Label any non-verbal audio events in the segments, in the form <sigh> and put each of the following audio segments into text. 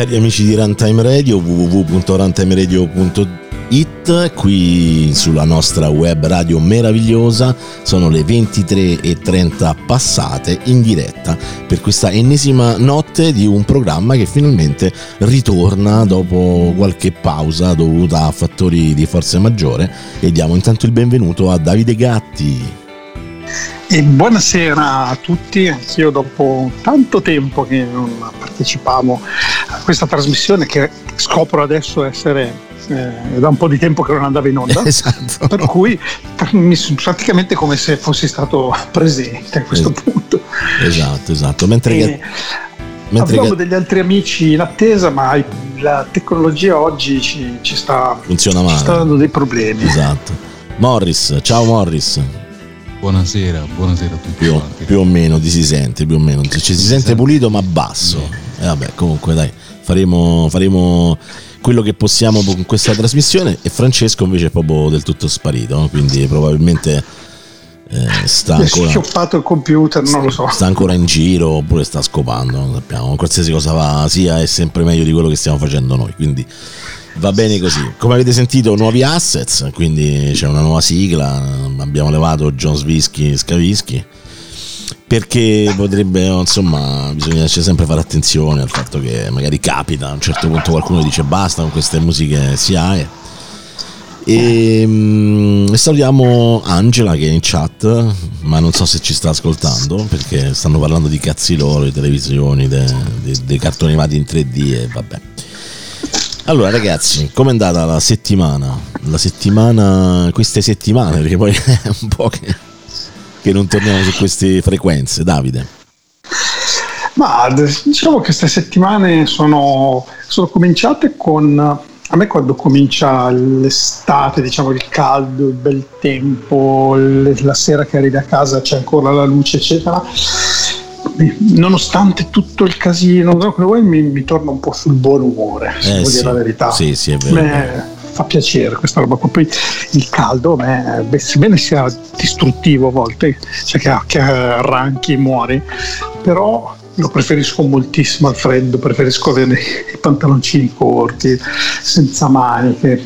Cari amici di Runtime Radio, www.runtimeradio.it, qui sulla nostra web radio meravigliosa, sono le 23.30 passate in diretta per questa ennesima notte di un programma che finalmente ritorna dopo qualche pausa dovuta a fattori di forza maggiore. E diamo intanto il benvenuto a Davide Gatti. E buonasera a tutti, anch'io dopo tanto tempo che non partecipavo questa trasmissione che scopro adesso essere eh, da un po' di tempo che non andava in onda, <laughs> esatto. per cui praticamente come se fossi stato presente a questo es- punto. Esatto, esatto. Mentre che, mentre abbiamo che... degli altri amici in attesa, ma la tecnologia oggi ci, ci, sta, Funziona male. ci sta dando dei problemi. Esatto. Morris, ciao Morris. Buonasera, buonasera a tutti. Più, più, o meno ti si sente, più o meno. Ci, si, si sente, sente pulito ma basso. E eh, vabbè, comunque dai, faremo, faremo, quello che possiamo con questa trasmissione e Francesco invece è proprio del tutto sparito, quindi probabilmente eh, sta ancora... Scioppato il computer, non lo so. Sta ancora in giro oppure sta scopando, non sappiamo. Qualsiasi cosa va sia è sempre meglio di quello che stiamo facendo noi, quindi Va bene così. Come avete sentito, nuovi assets, quindi c'è una nuova sigla. Abbiamo levato John Svisky Scavisky. Perché potrebbe, insomma, bisogna sempre fare attenzione al fatto che magari capita a un certo punto qualcuno dice basta con queste musiche. E, mm, e salutiamo Angela che è in chat, ma non so se ci sta ascoltando perché stanno parlando di cazzi loro, di televisioni, dei cartoni animati in 3D e vabbè. Allora ragazzi, com'è andata la settimana? La settimana, queste settimane, perché poi <laughs> è un po' che, che non torniamo su queste frequenze. Davide. Ma diciamo che queste settimane sono, sono cominciate con a me quando comincia l'estate, diciamo il caldo, il bel tempo, la sera che arrivi a casa c'è ancora la luce, eccetera, nonostante tutto il casino, mi, mi torna un po' sul buon umore, se eh, devo sì. dire la verità. Sì, sì, è vero. Me fa piacere questa roba Poi il caldo, beh, sebbene sia distruttivo a volte, cioè che, che arranchi, muori, però lo preferisco moltissimo al freddo, preferisco avere i pantaloncini corti, senza maniche,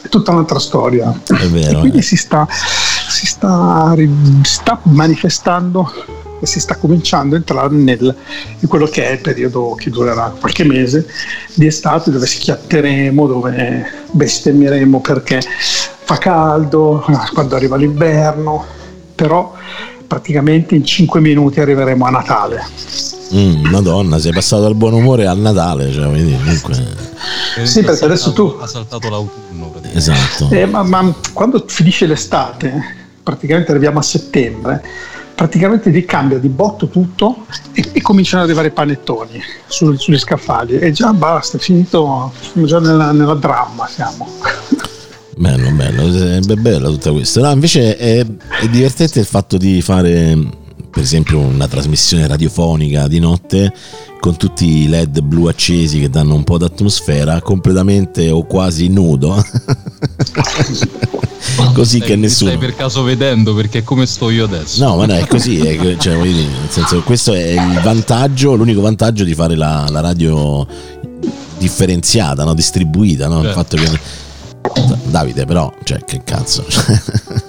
è tutta un'altra storia. Vero. Quindi eh. si, sta, si sta, sta manifestando e si sta cominciando a entrare nel, in quello che è il periodo che durerà qualche mese di estate dove schiatteremo, dove bestemmieremo perché fa caldo, quando arriva l'inverno, però praticamente in 5 minuti arriveremo a Natale. Mm, Madonna, sei passato dal buon umore al Natale, cioè, vedi, comunque... Sì, perché adesso tu... Ha saltato l'autunno. Esatto. Eh, ma, ma quando finisce l'estate, praticamente arriviamo a settembre, praticamente ti cambia di botto tutto e, e cominciano ad arrivare panettoni su, sugli scaffali e già basta, è finito, siamo già nella, nella dramma siamo. <laughs> Bello, bello, è bella tutta questa. No, invece è, è divertente il fatto di fare per esempio una trasmissione radiofonica di notte con tutti i led blu accesi che danno un po' d'atmosfera completamente o quasi nudo <laughs> così stai, che nessuno stai per caso vedendo perché come sto io adesso no ma no è così è, cioè, dire, nel senso questo è il vantaggio l'unico vantaggio di fare la, la radio differenziata no? distribuita no? il fatto che Davide però, cioè che cazzo.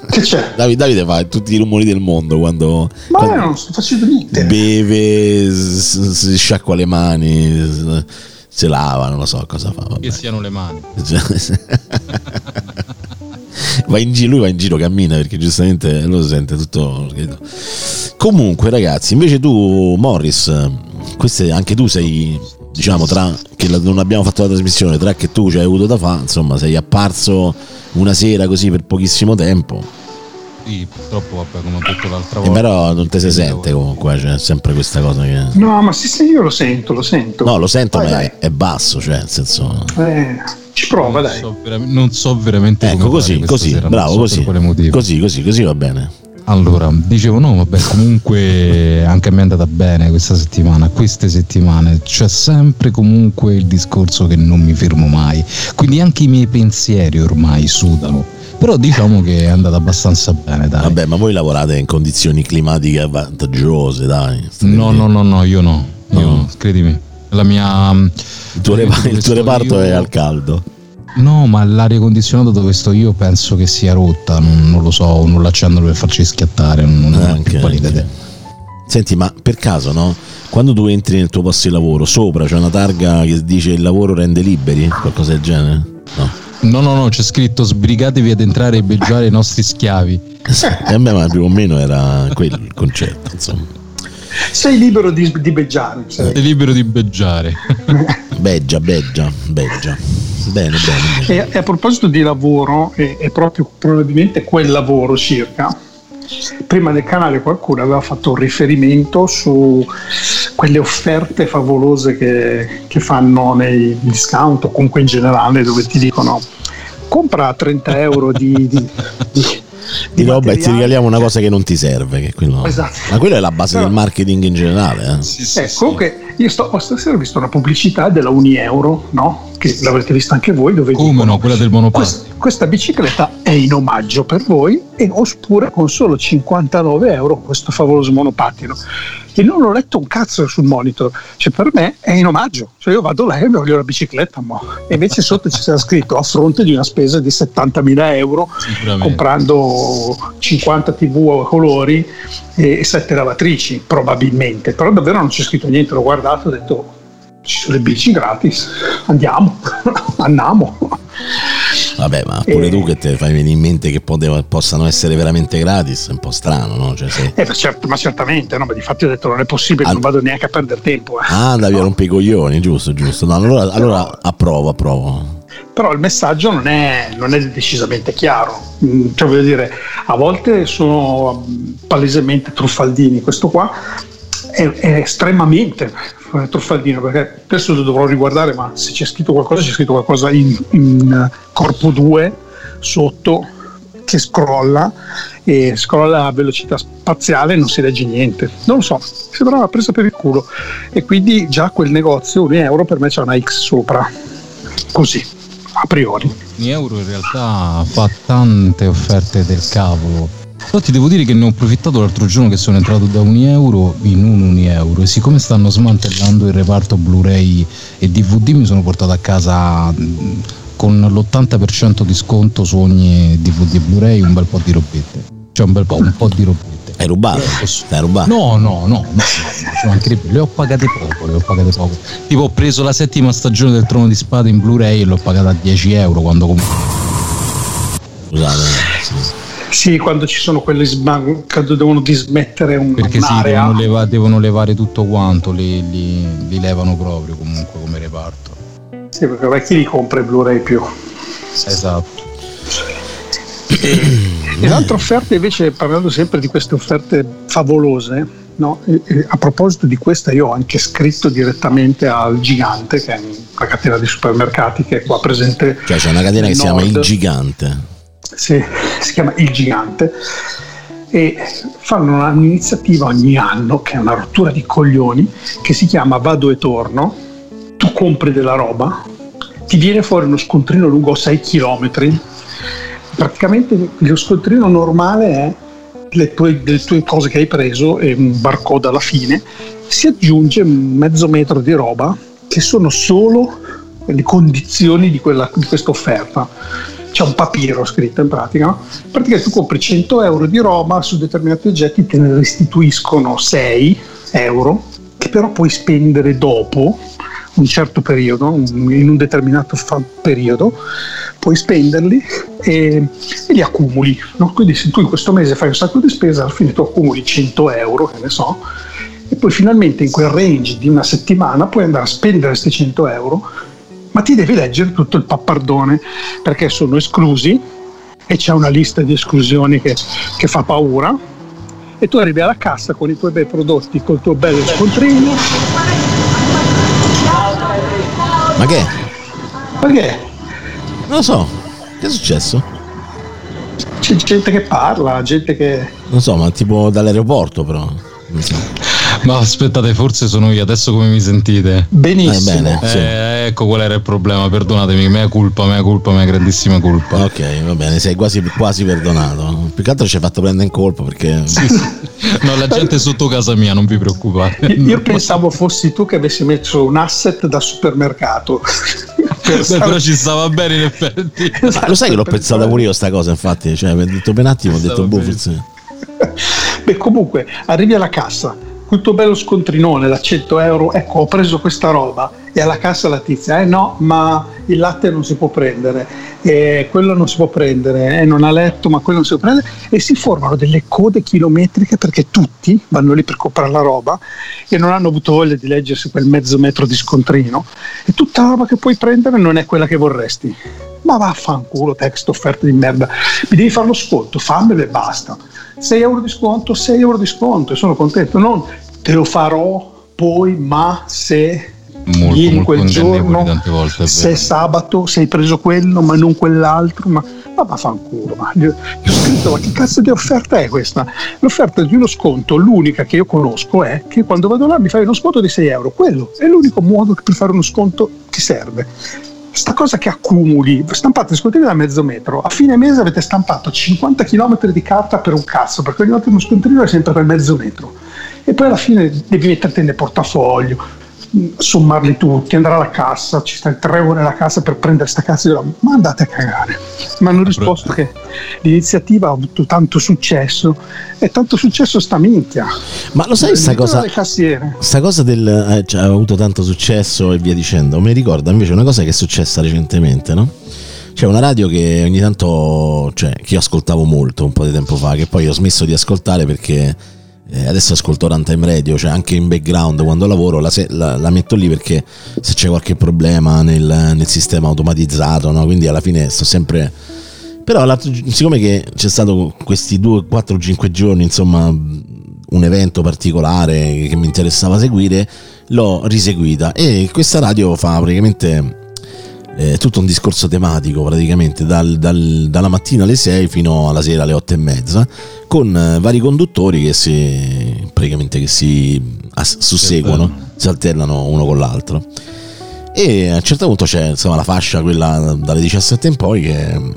Che c'è? <laughs> Davide, Davide fa tutti i rumori del mondo quando... Ma quando io non sto facendo niente. Beve, si sciacqua le mani, si lava, non lo so cosa fa. Vabbè. Che siano le mani. <laughs> va in giro, lui va in giro, cammina perché giustamente lo sente tutto. Comunque, ragazzi, invece tu, Morris, queste, anche tu sei diciamo tra che non abbiamo fatto la trasmissione tra che tu ci hai avuto da fare insomma sei apparso una sera così per pochissimo tempo Sì, purtroppo, vabbè, come ho detto l'altra Eh, volta. però non te si sente comunque, c'è sempre questa cosa che... No, ma sì, sì, io lo sento, lo sento. No, lo sento, Vai, ma dai. è, è basso, cioè, nel senso... Eh, ci prova, non dai. so, vera- non so veramente Ecco, come così, così, sera, bravo, so così. Così, così, così va bene. Allora, dicevo no, vabbè, comunque anche a me è andata bene questa settimana, queste settimane, c'è sempre comunque il discorso che non mi fermo mai, quindi anche i miei pensieri ormai sudano, però diciamo che è andata abbastanza bene, dai. Vabbè, ma voi lavorate in condizioni climatiche vantaggiose, dai. No, no, no, no, io no, io No. no, credimi. La mia... Il tuo, il tuo reparto è al caldo. No, ma l'aria condizionata dove sto io penso che sia rotta, non, non lo so, non l'accendono per farci schiattare, non, ho la Anche, più pallida idea. Senti, ma per caso, no? Quando tu entri nel tuo posto di lavoro, sopra c'è una targa che dice il lavoro rende liberi? Qualcosa del genere? No. No, no, no, c'è scritto sbrigatevi ad entrare e beggiare i nostri schiavi. <laughs> E a me, ma più o meno era quello il concetto, insomma. Sei libero di, di beggiare. sai. Sei libero di beggiare. <laughs> Beggia, beggia, beggia. Bene, bene, bene. E, e a proposito di lavoro, è, è proprio probabilmente quel lavoro circa. Prima del canale qualcuno aveva fatto un riferimento su quelle offerte favolose che, che fanno nei discount o comunque in generale dove ti dicono compra 30 euro di, di, di, Di roba e ti regaliamo una cosa che non ti serve. Che quello... Esatto. Ma quella è la base Però- del marketing in generale. Eh? Eh, comunque io sto, ho stasera visto una pubblicità della Unieuro, no? Che l'avrete vista anche voi, dove Come dicono, no, quella del monopasso. questa, questa bicicletta è in omaggio per voi e oppure con solo 59 euro questo favoloso monopattino. E non ho letto un cazzo sul monitor, cioè per me è in omaggio, cioè io vado là e voglio la bicicletta, mo. e invece sotto ci sarà scritto a fronte di una spesa di 70.000 euro comprando 50 tv a colori e 7 lavatrici probabilmente però davvero non c'è scritto niente l'ho guardato e ho detto ci sono le bici gratis andiamo <laughs> andiamo Vabbè, ma pure Eh. tu che te fai venire in mente che poteva- possano essere veramente gratis, è un po' strano, no? Cioè, se... Eh, ma, cert- ma certamente no? ma di fatto ho detto non è possibile Ah. non vado neanche a perdere tempo eh. Ah, andavi a rompere i coglioni, giusto, giusto. No, allora, allora approvo, approvo. però il messaggio non è, non è decisamente chiaro Mm, cioè voglio dire a volte sono mm, palesemente truffaldini questo qua è, è estremamente eh, truffaldino perché adesso lo dovrò riguardare ma se c'è scritto qualcosa c'è scritto qualcosa in, in, eh, corpo 2 sotto che scrolla e scrolla a velocità spaziale e non si legge niente. Non lo so sembrava presa per il culo. E quindi già quel negozio un euro per me c'è una X sopra. Così a priori. Un euro in realtà fa tante offerte del cavolo. Però ti devo dire che ne ho approfittato l'altro giorno che sono entrato da un euro in un un euro e siccome stanno smantellando il reparto Blu-ray e DVD mi sono portato a casa con l'80% di sconto su ogni DVD e Blu-ray un bel po' di robette. Cioè un bel po', un po' di robette. Hai rubato? Stai rubando? No, no, no, no, mancherebbe. Le ho pagate poco, le ho pagate poco. Tipo ho preso la settima stagione del Trono di Spada in Blu-ray e l'ho pagata a 10 euro quando com- Scusate. sì. Sì, quando ci sono quelli sma- quando devono dismettere un, Perché sì, un'area. devono, leva- devono levare tutto quanto, li, li- li levano proprio comunque come reparto. Sì, perché ormai chi li compra i Blu-ray più? Esatto. E l'altra offerta invece, parlando sempre di queste offerte favolose, no? E- e a proposito di questa io ho anche scritto direttamente al Gigante, che è una catena di supermercati che è qua presente. Cioè c'è una catena che si chiama. Il Gigante. Sì, si chiama Il Gigante e fanno un'iniziativa ogni anno che è una rottura di coglioni che si chiama Vado e torno tu compri della roba ti viene fuori uno scontrino lungo 6 km praticamente lo scontrino normale è le tue, le tue cose che hai preso e un barcode alla fine. Si aggiunge mezzo metro di roba che sono solo le condizioni di, quella, di questa offerta c'è un papiro scritto in pratica. no? In pratica tu compri 100 euro di roba su determinati oggetti, te ne restituiscono 6 euro, che però puoi spendere dopo un certo periodo, in un determinato periodo, puoi spenderli e, e li accumuli. no? Quindi se tu in questo mese fai un sacco di spesa, alla fine tu accumuli 100 euro, che ne so, e poi finalmente in quel range di una settimana puoi andare a spendere questi 100 euro ma ti devi leggere tutto il pappardone perché sono esclusi e c'è una lista di esclusioni che, che fa paura e tu arrivi alla cassa con i tuoi bei prodotti, col tuo bello scontrino. Ma che? Ma che? Non lo so. Che è successo? C'è gente che parla, gente che... Non so, ma tipo dall'aeroporto però. So. <laughs> Ma aspettate, forse sono io, adesso come mi sentite? Benissimo. Eh, bene. Sì. Eh, ecco qual era il problema, perdonatemi, mea colpa, mea colpa, mea grandissima colpa. Ok, va bene, sei quasi, quasi perdonato. Più che altro ci hai fatto prendere in colpo perché... Sì, sì. No, la gente è sotto casa mia, non vi preoccupate. Io pensavo fossi tu che avessi messo un asset da supermercato. <laughs> Beh, però ci stava bene in effetti. Ma lo sai che l'ho pensata pure io sta cosa, infatti, cioè, mi ho detto per un attimo, ho detto, boh, forse... Beh, comunque, arrivi alla cassa, tuo bello scontrinone da 100 euro, ecco, ho preso questa roba e alla cassa la tizia, eh no, ma il latte non si può prendere, eh, quello non si può prendere, eh, non ha letto, ma quello non si può prendere, e si formano delle code chilometriche perché tutti vanno lì per comprare la roba e non hanno avuto voglia di leggersi quel mezzo metro di scontrino e tutta la roba che puoi prendere non è quella che vorresti. Ma vaffanculo, testo offerta di merda. Mi devi fare lo sconto, fammelo e basta. 6 euro di sconto, 6 euro di sconto e sono contento. Non te lo farò poi, ma se Molto, vieni molto quel giorno, volte, se sabato, se hai preso quello, ma non quell'altro. Ma, ma vaffanculo, ma gli ho scritto, ma che cazzo di offerta è questa? L'offerta di uno sconto, l'unica che io conosco è che quando vado là mi fai uno sconto di 6 euro. Quello è l'unico modo per fare uno sconto che serve. Sta cosa che accumuli, stampate scontrini da mezzo metro, a fine mese avete stampato 50 km di carta per un cazzo, perché ogni volta uno scontrino è sempre per mezzo metro. E poi alla fine devi metterti nel portafoglio, sommarli tutti, andare alla cassa, ci stai tre ore alla cassa per prendere sta cazzo di roba. Ma andate a cagare. Mi hanno risposto che l'iniziativa ha avuto tanto successo e tanto successo sta minchia. Ma lo sai sta cosa... Sta cosa del eh, cioè, ha avuto tanto successo e via dicendo, mi ricorda invece una cosa che è successa recentemente, no? C'è una radio che ogni tanto, cioè, che io ascoltavo molto un po' di tempo fa, che poi ho smesso di ascoltare perché eh, adesso ascolto Runtime Radio, cioè anche in background quando lavoro la, se- la- la metto lì perché se c'è qualche problema nel, nel sistema automatizzato, no? Quindi alla fine sto sempre... Però siccome che c'è stato questi 2, 4, 5 giorni, insomma, un evento particolare che mi interessava seguire, l'ho riseguita e questa radio fa praticamente eh, tutto un discorso tematico, praticamente dal- dal- dalla mattina alle 6 fino alla sera alle 8 e mezza, con eh, vari conduttori che si, praticamente che si as- susseguono, si alternano uno con l'altro. E a un certo punto c'è insomma, la fascia, quella dalle 17 in poi, che,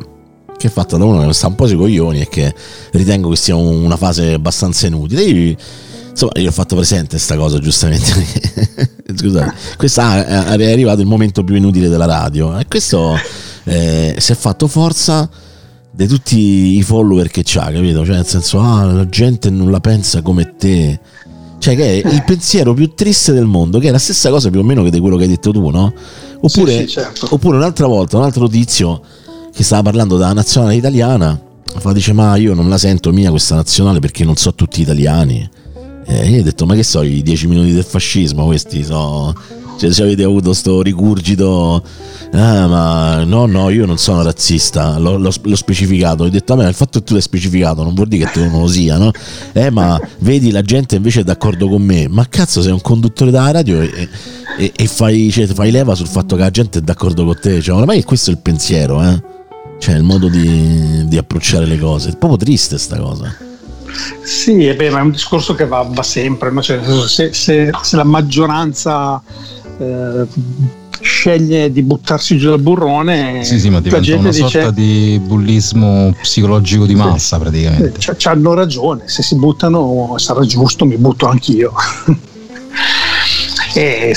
che è fatta da uno che sta un po' sui coglioni e che ritengo che sia un- una fase abbastanza inutile. Io, insomma, io ho fatto presente questa cosa giustamente. <laughs> Scusate, questa è è arrivato il momento più inutile della radio. E questo eh, si è fatto forza di tutti i follower che c'ha, capito? Cioè, nel senso, ah, la gente non la pensa come te. Cioè, che è il pensiero più triste del mondo, che è la stessa cosa più o meno che di quello che hai detto tu, no? Oppure, Sì, sì, certo. oppure un'altra volta, un altro tizio che stava parlando della nazionale italiana, fa, dice, ma io non la sento mia questa nazionale perché non so tutti italiani. E io ho detto, ma che so, i dieci minuti del fascismo questi so... Cioè, se avete avuto sto rigurgito, ah, ma no, no, io non sono razzista, l'ho, l'ho- l'ho specificato. Ho detto, vabbè, il fatto che tu l'hai specificato non vuol dire che tu non lo sia, no? Eh, ma vedi, la gente invece è d'accordo con me. Ma cazzo, sei un conduttore della radio e, e- e fai, cioè, fai leva sul fatto che la gente è d'accordo con te. Cioè, ormai questo è il pensiero, eh? Cioè, il modo di, di approcciare le cose. È proprio triste sta cosa. Sì, beh, ma è un discorso che va, va sempre, no? Cioè, se, se- se la maggioranza eh, sceglie di buttarsi giù dal burrone, Sì, sì, ma la diventa gente una dice sorta di bullismo psicologico di massa praticamente. c- c'hanno ragione, se si buttano sarà giusto, mi butto anch'io. <laughs> e,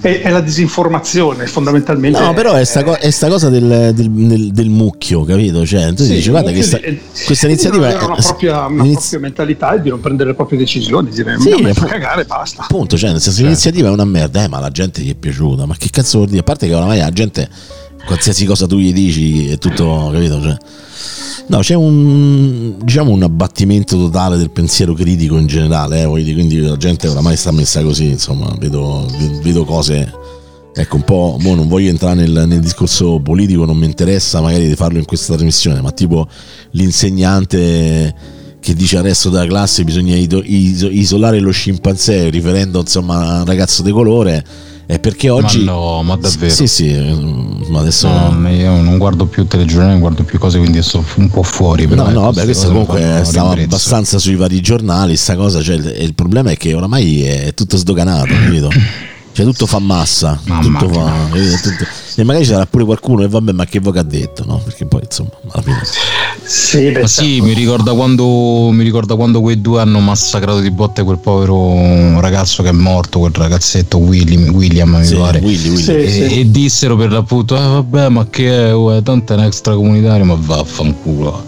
è, è la disinformazione fondamentalmente. No, però è sta, co- è sta cosa del, del- del- del mucchio, capito? Cioè, tu Sì, dici, guarda che sta- eh, questa iniziativa avere una, è- propria, una l'iniz- propria mentalità e di non prendere le proprie decisioni, dire Sì, mi fa cagare basta. Appunto, cioè, nel senso, l'iniziativa è una merda, eh, ma la gente gli è piaciuta. Ma che cazzo vuol dire? A parte che oramai la gente, qualsiasi cosa tu gli dici, è tutto, capito? Cioè, no, c'è un, diciamo, un abbattimento totale del pensiero critico in generale, eh, quindi la gente oramai sta messa così, insomma, vedo, vedo cose ecco un po', mo non voglio entrare nel, nel, discorso politico, non mi interessa magari di farlo in questa trasmissione, ma tipo l'insegnante che dice al resto della classe bisogna isolare lo scimpanzé riferendo insomma a un ragazzo di colore è perché oggi ma no ma davvero? sì sì ma adesso no, io non guardo più telegiornali non guardo più cose quindi sto un po' fuori no no vabbè questo comunque stava abbastanza sui vari giornali sta cosa cioè, il problema è che oramai è tutto sdoganato capito <clears throat> cioè tutto fa massa, Mamma tutto fa, tutto, e magari ci sarà pure qualcuno e vabbè ma che voce ha detto, no? Perché poi insomma alla fine... Sì, beh, sì certo. mi, ricorda quando, mi ricorda quando quei due hanno massacrato di botte quel povero ragazzo che è morto, quel ragazzetto William, William mi sì, pare. Willy, Willy. Sì, e, sì. e, dissero per l'appunto, ah, vabbè ma che è, uè, tanto è un extracomunitario, ma vaffanculo.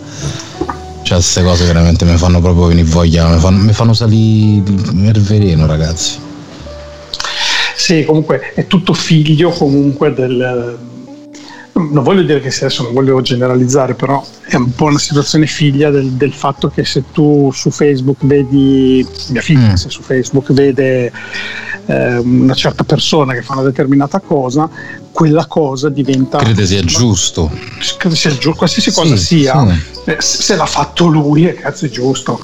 Cioè, queste cose veramente mi fanno proprio venire voglia, mi fanno, mi fanno salire il veleno, ragazzi. Sì, comunque è tutto figlio comunque del... Non voglio dire che adesso non voglio generalizzare, però è un po' una situazione figlia del, del fatto che se tu su Facebook vedi, mia figlia mm. se su Facebook vede eh, una certa persona che fa una determinata cosa, quella cosa diventa... Crede sia giusto. Crede sia giusto, qualsiasi cosa sì, sia, sì. Eh, se l'ha fatto lui, è cazzo è giusto.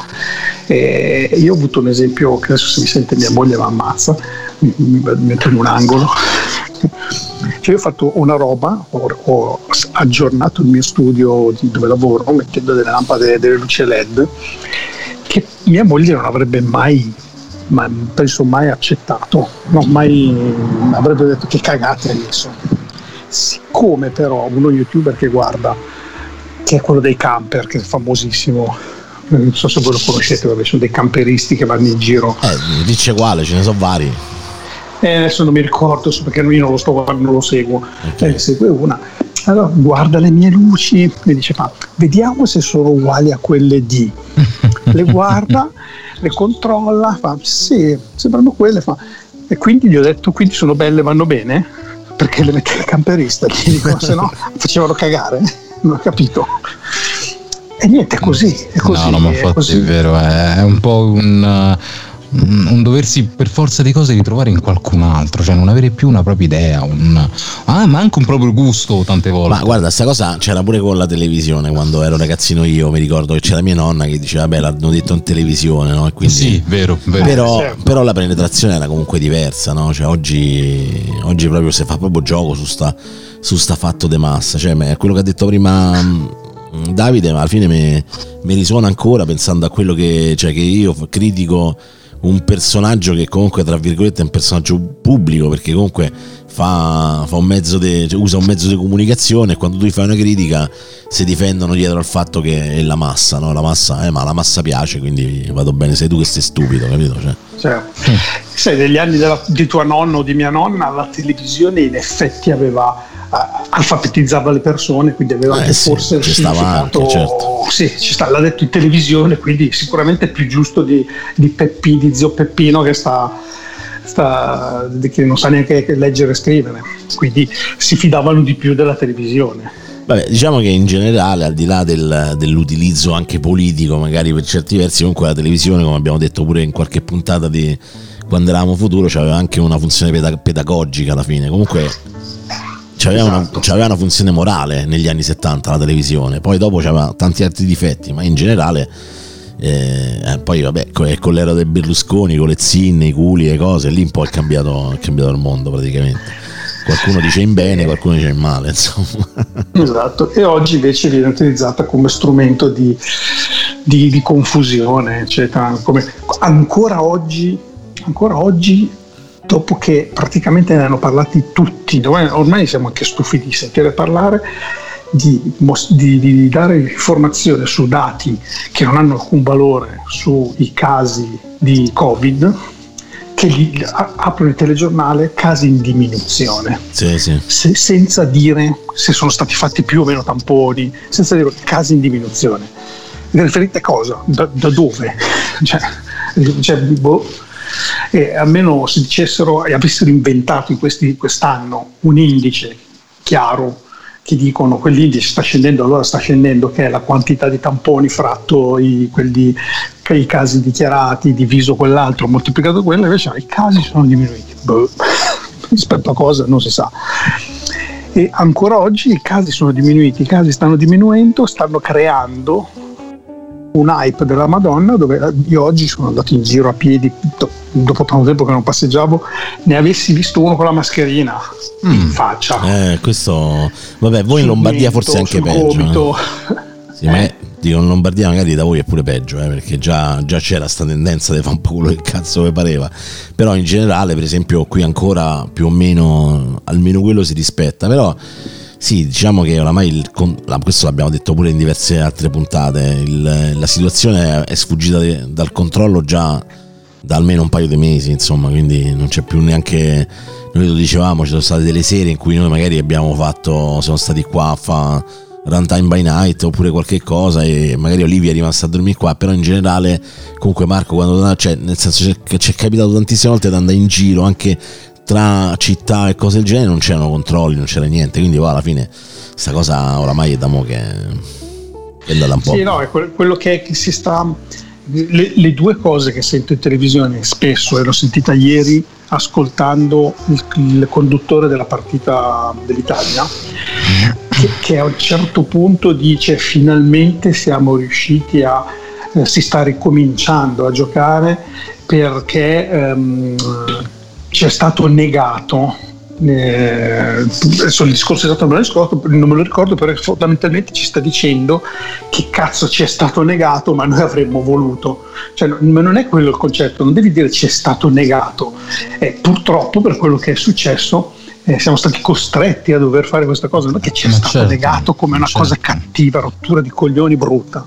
E io ho avuto un esempio che adesso se mi sente mia moglie mi ammazza, mi metto in un angolo. Cioè io ho fatto una roba, ho, ho, aggiornato il mio studio dove lavoro mettendo delle lampade, delle luci LED che mia moglie non avrebbe mai ma penso mai accettato, no, mai avrebbe detto che cagate adesso. Siccome però uno youtuber che guarda, che è quello dei camper, che è famosissimo, non so se voi lo conoscete, vabbè, sono dei camperisti che vanno in giro. Eh, dice quale, ce ne sono vari. Eh, adesso non mi ricordo perché io non lo sto guardando, non lo seguo. Okay. Eh, segue una. Allora guarda le mie luci e dice: Ma vediamo se sono uguali a quelle di. <laughs> Le guarda le controlla, fa sì, sembrano quelle, fa. E quindi gli ho detto, quindi sono belle, vanno bene? Perché le mette il camperista, gli dico, se no <laughs> facevano cagare, non ho capito. E niente, è così, è così. No, no, ma infatti è, è vero, è un po' un Mm, un doversi per forza di cose ritrovare in qualcun altro, cioè non avere più una propria idea, un, ah, ma anche un proprio gusto tante volte. Ma guarda, sta cosa c'era pure con la televisione quando ero ragazzino io, mi ricordo che c'era mia nonna che diceva, vabbè, l'hanno detto in televisione, no? Quindi, sì, vero, vero. Però, certo. però, la penetrazione era comunque diversa, no? Cioè oggi, oggi proprio si fa proprio gioco su sta, su sta fatto de massa, cioè quello che ha detto prima mm, Davide, ma alla fine mi, mi risuona ancora pensando a quello che, cioè, che io critico un personaggio che comunque tra virgolette è un personaggio pubblico perché comunque fa, fa un de, cioè usa un mezzo di comunicazione e quando tu gli fai una critica si difendono dietro al fatto che è la massa, no? la massa, eh, ma la massa piace quindi vado bene, sei tu che sei stupido, capito? Cioè. Cioè, sai, degli anni della, di tua nonna o di mia nonna la televisione in effetti aveva alfabetizzava le persone, quindi aveva eh, sì, forse ci stava anche, certo. sì, ci sta, l'ha detto in televisione, quindi sicuramente è più giusto di, di Peppi, di zio Peppino che sta, sta, che non sa neanche leggere e scrivere, quindi si fidavano di più della televisione. Vabbè, diciamo che in generale, al di là del, dell'utilizzo anche politico, magari per certi versi, comunque la televisione, come abbiamo detto pure in qualche puntata di quando eravamo futuro, aveva anche una funzione pedagogica alla fine. Comunque c'aveva, esatto. una, c'aveva, una, funzione morale negli anni 70 la televisione, poi dopo c'aveva tanti altri difetti, ma in generale eh, eh poi vabbè con l'era del Berlusconi, con le zinne, i culi, le cose, lì un po' è cambiato, è cambiato il mondo praticamente. Qualcuno dice in bene, qualcuno dice in male, insomma. Esatto, e oggi invece viene utilizzata come strumento di, di, di confusione, eccetera. Come, ancora oggi, ancora oggi dopo che praticamente ne hanno parlati tutti, ormai siamo anche stufi di sentire parlare, di, di, di, dare informazione su dati che non hanno alcun valore sui casi di Covid, che gli aprono il telegiornale casi in diminuzione, sì, sì. Se, senza dire se sono stati fatti più o meno tamponi, senza dire casi in diminuzione. Riferite a cosa? Da, da dove? <laughs> Cioè, cioè boh, e almeno se dicessero e avessero inventato in questi, quest'anno un indice chiaro che dicono quell'indice sta scendendo, allora sta scendendo, che è la quantità di tamponi fratto i, quelli, i casi dichiarati, diviso quell'altro, moltiplicato quello, invece i casi sono diminuiti. Boh. rispetto a cosa non si sa. E ancora oggi i casi sono diminuiti, i casi stanno diminuendo, stanno creando un hype della Madonna dove io oggi sono andato in giro a piedi dopo tanto tempo che non passeggiavo ne avessi visto uno con la mascherina mm. in faccia eh, questo vabbè voi in Lombardia mento, forse anche peggio eh. sì, ma dico in Lombardia magari da voi è pure peggio eh, perché già, già c'era questa tendenza di fare un po' quello che cazzo vi pareva però in generale per esempio qui ancora più o meno almeno quello si rispetta però sì, diciamo che oramai il, questo l'abbiamo detto pure in diverse altre puntate. Il, la situazione è sfuggita dal controllo già da almeno un paio di mesi, insomma, quindi non c'è più neanche. Noi lo dicevamo, ci sono state delle serie in cui noi magari abbiamo fatto, siamo stati qua a fare runtime by night oppure qualche cosa e magari Olivia è rimasta a dormire qua, però in generale comunque Marco quando cioè, nel senso che ci è capitato tantissime volte di andare in giro anche tra città e cose del genere non c'erano controlli, non c'era niente, quindi poi alla fine questa cosa oramai è da mo che è andata un po'. Sì, no, è quello che, che si sta... Le, le, due cose che sento in televisione spesso, e l'ho sentita ieri ascoltando il, il conduttore della partita dell'Italia, che, che, a un certo punto dice finalmente siamo riusciti a... Eh, si sta ricominciando a giocare perché... Ehm, ci è stato negato eh, adesso il discorso esatto non ricordo, non me lo ricordo, però fondamentalmente ci sta dicendo che cazzo ci è stato negato, ma noi avremmo voluto. Cioè, ma non è quello il concetto, non devi dire ci è stato negato. Eh, purtroppo per quello che è successo eh, siamo stati costretti a dover fare questa cosa, non è che ci è stato certo, negato come una certo. cosa cattiva, rottura di coglioni brutta.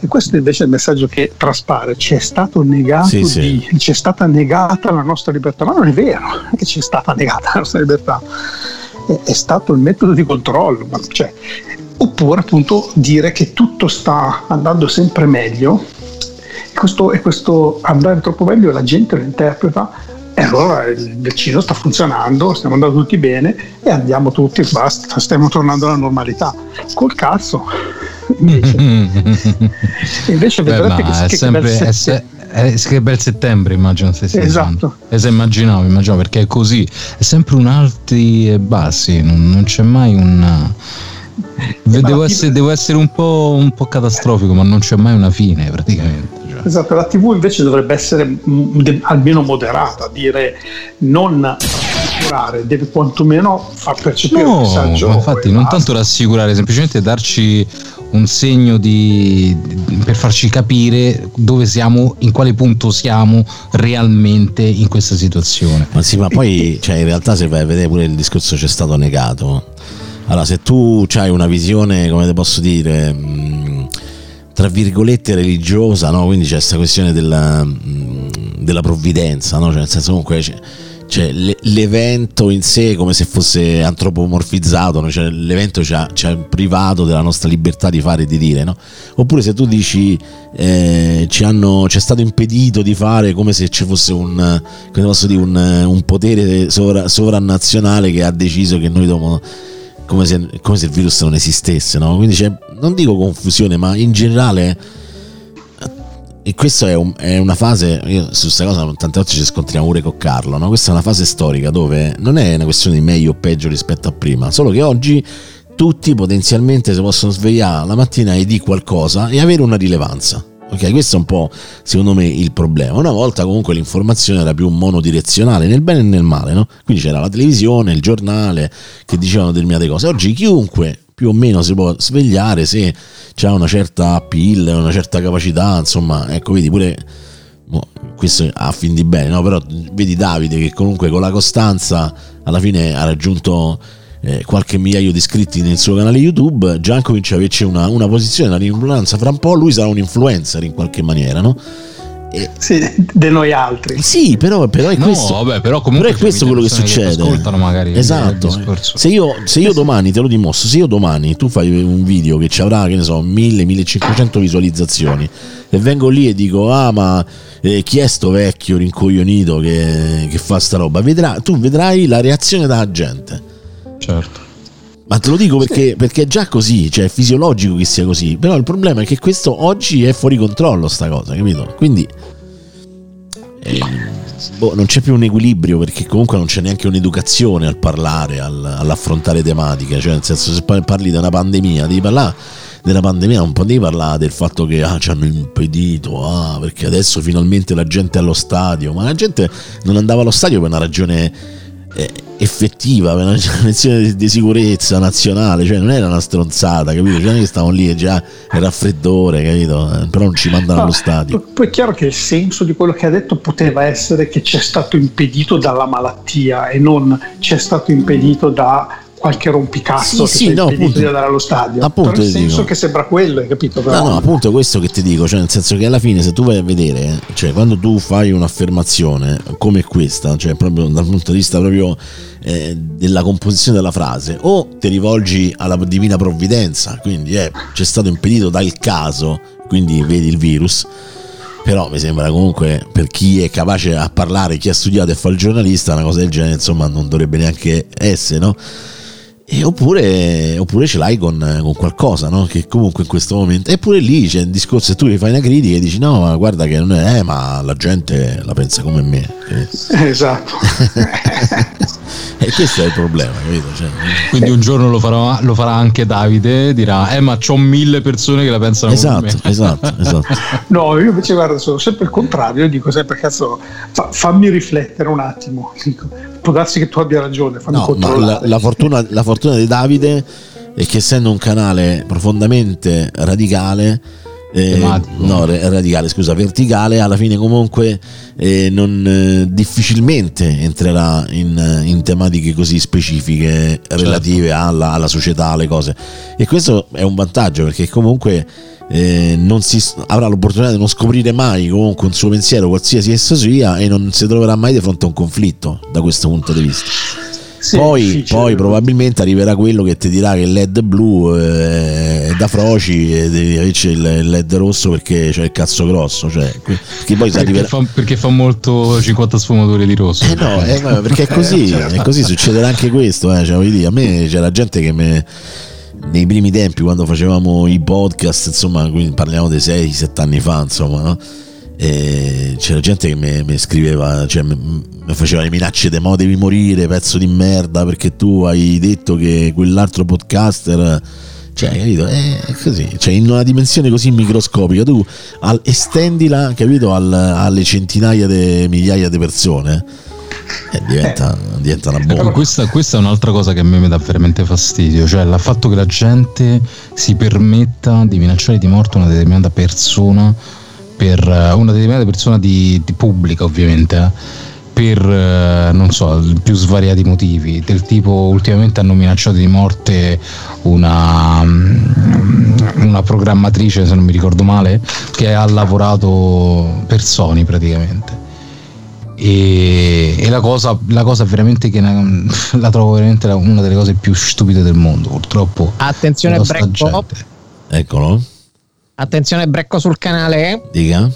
E questo invece è il messaggio che traspare, ci è stato negato sì, di, sì. ci è stata negata la nostra libertà, ma non è vero che ci è stata negata la nostra libertà, è, è stato il metodo di controllo, cioè, oppure appunto dire che tutto sta andando sempre meglio e questo, e questo andare troppo meglio la gente lo interpreta allora il vaccino sta funzionando, stiamo andando tutti bene e andiamo tutti, basta, stiamo tornando alla normalità. Col cazzo. Invece, <laughs> invece Beh, vedrete che, che, sempre, che, bel se, è, che bel settembre immagino se si esatto e se immaginavo, immaginavo perché è così è sempre un alti e bassi non, non c'è mai un devo essere, devo essere un, po', un po' catastrofico ma non c'è mai una fine praticamente Esatto, la TV invece dovrebbe essere m- almeno moderata, dire non rassicurare, deve quantomeno far percepire no, il messaggio. Infatti, non tanto rassicurare, semplicemente darci un segno di, per farci capire dove siamo, in quale punto siamo realmente in questa situazione. Ma sì, ma poi cioè, in realtà se vai a vedere pure il discorso c'è stato negato. Allora, se tu hai una visione, come te posso dire, tra virgolette religiosa, no? quindi c'è questa questione della, mm, della provvidenza, no? cioè nel senso comunque c'è, c'è l'evento in sé come se fosse antropomorfizzato, no? cioè l'evento ci ha, privato della nostra libertà di fare e di dire, oppure se tu dici eh, ci hanno, ci è stato impedito di fare come se ci fosse un, dire, un, un potere sovra, sovranazionale che ha deciso che noi dobbiamo come se, come se il virus non esistesse, no? Quindi c'è, non dico confusione, ma in generale e questa è, un, è, una fase, io su questa cosa tante volte ci scontriamo pure con Carlo, no? questa è una fase storica dove non è una questione di meglio o peggio rispetto a prima, solo che oggi tutti potenzialmente si possono svegliare la mattina e di qualcosa e avere una rilevanza. Ok, questo è un po' secondo me il problema. Una volta comunque l'informazione era più monodirezionale nel bene e nel male, no? Quindi c'era la televisione, il giornale che dicevano determinate cose. Oggi chiunque più o meno si può svegliare se ha una certa appeal, una certa capacità, insomma, ecco, vedi pure questo a fin di bene, no? Però vedi Davide che comunque con la costanza alla fine ha raggiunto eh, qualche migliaio di iscritti nel suo canale YouTube, già comincia ad averci una, una posizione, una rinunanza, fra un po' lui sarà un influencer in qualche maniera, no? E... Sì, di noi altri. Sì, però, però è no, questo, vabbè, però comunque però è questo quello che succede. Che ascoltano magari esatto. Se io, se io domani te lo dimostro, se io domani tu fai un video che ci avrà, che ne so, 1000-1500 visualizzazioni e vengo lì e dico, ah, ma eh, chi è sto vecchio rincoglionito che, che fa sta roba? Vedrà, tu vedrai la reazione della gente certo. Ma te lo dico perché, sì. perché, è già così, cioè è fisiologico che sia così. Però il problema è che questo oggi è fuori controllo, sta cosa, capito? Quindi. Eh, boh, non c'è più un equilibrio perché comunque non c'è neanche un'educazione al parlare, al, all'affrontare tematiche, cioè nel senso se parli di una pandemia, devi parlare della pandemia non potevi parlare del fatto che ah, ci hanno impedito, ah, perché adesso finalmente la gente è allo stadio, ma la gente non andava allo stadio per una ragione effettiva, per una ragione di, di, sicurezza nazionale, cioè non era una stronzata, capito? Cioè non è che stavano lì e già il raffreddore, capito? Eh, però non ci mandano no, allo stadio. Poi è chiaro che il senso di quello che ha detto poteva essere che c'è stato impedito dalla malattia e non c'è stato impedito da qualche rompicazzo sì, sì, no, appunto, di andare allo stadio. Appunto, nel senso dico. che sembra quello, hai capito? Però... No, no, appunto questo che ti dico, cioè nel senso che alla fine se tu vai a vedere, cioè quando tu fai un'affermazione come questa, cioè proprio dal punto di vista proprio eh, della composizione della frase, o ti rivolgi alla divina provvidenza, quindi eh, c'è stato impedito dal caso, quindi vedi il virus, però mi sembra comunque per chi è capace a parlare, chi ha studiato e fa il giornalista, una cosa del genere, insomma, non dovrebbe neanche essere, no? E oppure, oppure, ce l'hai con, con, qualcosa, no? Che comunque in questo momento. Eppure lì c'è il discorso, e tu gli fai una critica e dici: No, ma guarda che non è, eh, ma la gente la pensa come me. <laughs> Esatto. <laughs> e questo è il problema, capito? Cioè, Quindi un giorno lo farà, lo farà, anche Davide, dirà: Eh, ma c'ho mille persone che la pensano esatto, come me. Esatto, <laughs> esatto. no, io invece guarda, sono sempre il contrario. Io dico sempre: Cazzo, fa, fammi riflettere un attimo. Dico, può darsi che tu abbia ragione. Fammi no, ma la, la, fortuna, la fortuna di Davide è che essendo un canale profondamente radicale, eh, no, radicale, scusa, verticale, alla fine comunque eh, non, eh, difficilmente entrerà in, in, tematiche così specifiche relative certo. alla, alla, società, alle cose. E questo è un vantaggio perché comunque eh, non si, avrà l'opportunità di non scoprire mai comunque un suo pensiero, qualsiasi esso sia, e non si troverà mai di fronte a un conflitto da questo punto di vista. Sì, poi, poi probabilmente arriverà quello che ti dirà che il LED blu eh, è da froci e devi c'è il LED rosso perché c'è il cazzo grosso. Cioè, perché, poi perché, arriverà... fa, perché fa molto 50 sfumature di rosso. Eh no, eh, perché è così, <laughs> è così succederà anche questo. Eh, cioè, dire, a me c'era gente che mi nei primi tempi quando facevamo i podcast, insomma, quindi parliamo dei 6-7 anni fa, insomma, no? C'era gente che mi, scriveva, cioè mi, faceva le minacce di mo devi morire, pezzo di merda, perché tu hai detto che quell'altro podcaster. Cioè, capito? È così, cioè in una dimensione così microscopica, tu al, estendila, capito, al, alle centinaia di migliaia di persone eh, diventa, eh. diventa, una bomba. Questa, questa, è un'altra cosa che a me mi dà veramente fastidio, cioè il fatto che la gente si permetta di minacciare di morte una determinata persona per eh, una determinata persona di, di pubblica ovviamente eh, per non so più svariati motivi del tipo ultimamente hanno minacciato di morte una, mm, una programmatrice se non mi ricordo male che ha lavorato per Sony praticamente e, e la, cosa, la, cosa, veramente che <laughs> la trovo veramente una delle cose più stupide del mondo purtroppo. Attenzione Brecco. eccolo. Attenzione Brecco sul canale. Dica.